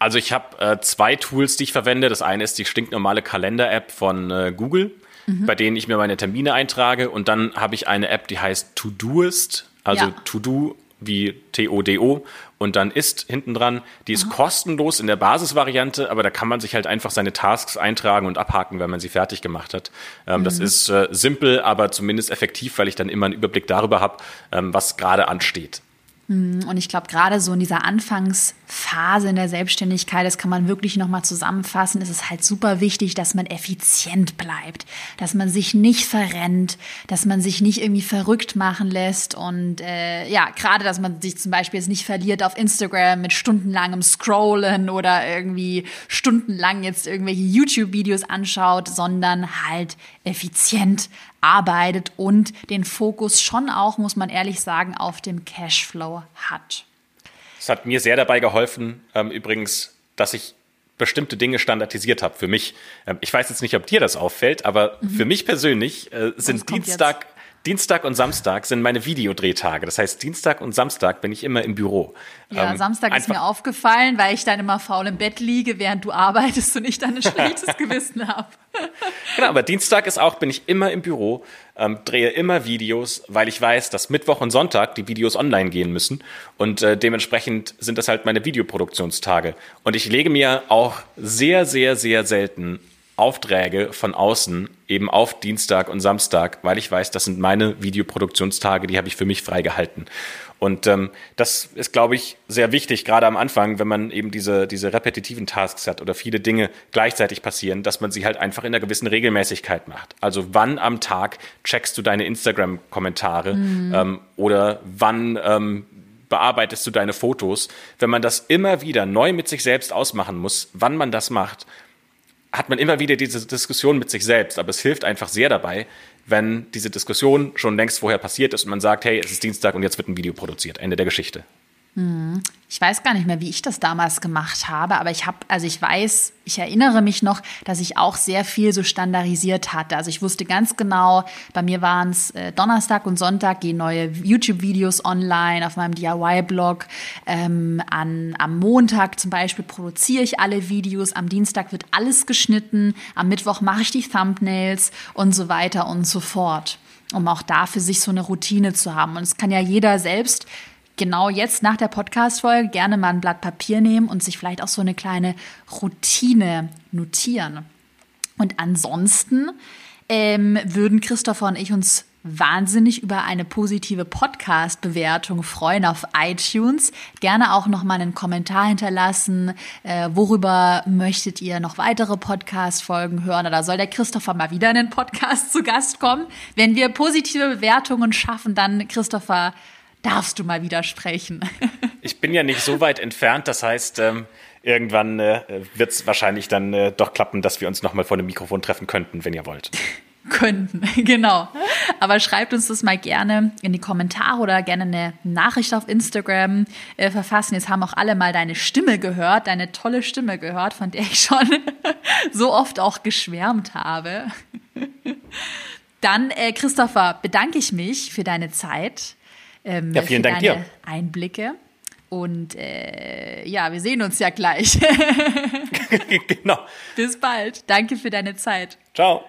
Also ich habe äh, zwei Tools, die ich verwende. Das eine ist die stinknormale Kalender-App von äh, Google, mhm. bei denen ich mir meine Termine eintrage. Und dann habe ich eine App, die heißt Todoist, also ja. To-Do wie T-O-D-O und dann ist hinten dran. Die ist Aha. kostenlos in der Basisvariante, aber da kann man sich halt einfach seine Tasks eintragen und abhaken, wenn man sie fertig gemacht hat. Ähm, mhm. Das ist äh, simpel, aber zumindest effektiv, weil ich dann immer einen Überblick darüber habe, ähm, was gerade ansteht. Mhm. Und ich glaube, gerade so in dieser Anfangsphase in der Selbstständigkeit, das kann man wirklich nochmal zusammenfassen, ist es halt super wichtig, dass man effizient bleibt, dass man sich nicht verrennt, dass man sich nicht irgendwie verrückt machen lässt und äh, ja, gerade, dass man sich zum Beispiel jetzt nicht verliert auf Instagram mit stundenlangem Scrollen oder irgendwie stundenlang jetzt irgendwelche YouTube-Videos anschaut, sondern halt effizient arbeitet und den Fokus schon auch, muss man ehrlich sagen, auf dem Cashflow hat. Es hat mir sehr dabei geholfen, ähm, übrigens, dass ich bestimmte Dinge standardisiert habe für mich. Ähm, ich weiß jetzt nicht, ob dir das auffällt, aber mhm. für mich persönlich äh, sind Dienstag? Dienstag und Samstag sind meine Videodrehtage. Das heißt, Dienstag und Samstag bin ich immer im Büro. Ja, ähm, Samstag ist mir aufgefallen, weil ich dann immer faul im Bett liege, während du arbeitest und ich dann ein schlechtes Gewissen habe. genau, aber Dienstag ist auch, bin ich immer im Büro, ähm, drehe immer Videos, weil ich weiß, dass Mittwoch und Sonntag die Videos online gehen müssen. Und äh, dementsprechend sind das halt meine Videoproduktionstage. Und ich lege mir auch sehr, sehr, sehr selten Aufträge von außen eben auf Dienstag und Samstag, weil ich weiß, das sind meine Videoproduktionstage, die habe ich für mich freigehalten. Und ähm, das ist, glaube ich, sehr wichtig, gerade am Anfang, wenn man eben diese, diese repetitiven Tasks hat oder viele Dinge gleichzeitig passieren, dass man sie halt einfach in einer gewissen Regelmäßigkeit macht. Also wann am Tag checkst du deine Instagram-Kommentare mhm. ähm, oder wann ähm, bearbeitest du deine Fotos? Wenn man das immer wieder neu mit sich selbst ausmachen muss, wann man das macht, hat man immer wieder diese Diskussion mit sich selbst. Aber es hilft einfach sehr dabei, wenn diese Diskussion schon längst vorher passiert ist und man sagt, hey, es ist Dienstag und jetzt wird ein Video produziert. Ende der Geschichte. Hm. Ich weiß gar nicht mehr, wie ich das damals gemacht habe, aber ich habe, also ich weiß, ich erinnere mich noch, dass ich auch sehr viel so standardisiert hatte. Also ich wusste ganz genau, bei mir waren es äh, Donnerstag und Sonntag gehen neue YouTube-Videos online auf meinem DIY-Blog. Ähm, am Montag zum Beispiel produziere ich alle Videos, am Dienstag wird alles geschnitten, am Mittwoch mache ich die Thumbnails und so weiter und so fort um auch da für sich so eine Routine zu haben. Und es kann ja jeder selbst genau jetzt nach der Podcast-Folge gerne mal ein Blatt Papier nehmen und sich vielleicht auch so eine kleine Routine notieren. Und ansonsten ähm, würden Christopher und ich uns wahnsinnig über eine positive Podcast-Bewertung freuen auf iTunes. Gerne auch noch mal einen Kommentar hinterlassen. Äh, worüber möchtet ihr noch weitere Podcast-Folgen hören? Oder soll der Christopher mal wieder in den Podcast zu Gast kommen? Wenn wir positive Bewertungen schaffen, dann Christopher darfst du mal widersprechen. ich bin ja nicht so weit entfernt, das heißt, ähm, irgendwann äh, wird es wahrscheinlich dann äh, doch klappen, dass wir uns nochmal vor dem Mikrofon treffen könnten, wenn ihr wollt. könnten, genau. Aber schreibt uns das mal gerne in die Kommentare oder gerne eine Nachricht auf Instagram äh, verfassen. Jetzt haben auch alle mal deine Stimme gehört, deine tolle Stimme gehört, von der ich schon so oft auch geschwärmt habe. Dann, äh, Christopher, bedanke ich mich für deine Zeit ähm, ja, vielen Dank dir. Einblicke. Und äh, ja, wir sehen uns ja gleich. genau. Bis bald. Danke für deine Zeit. Ciao.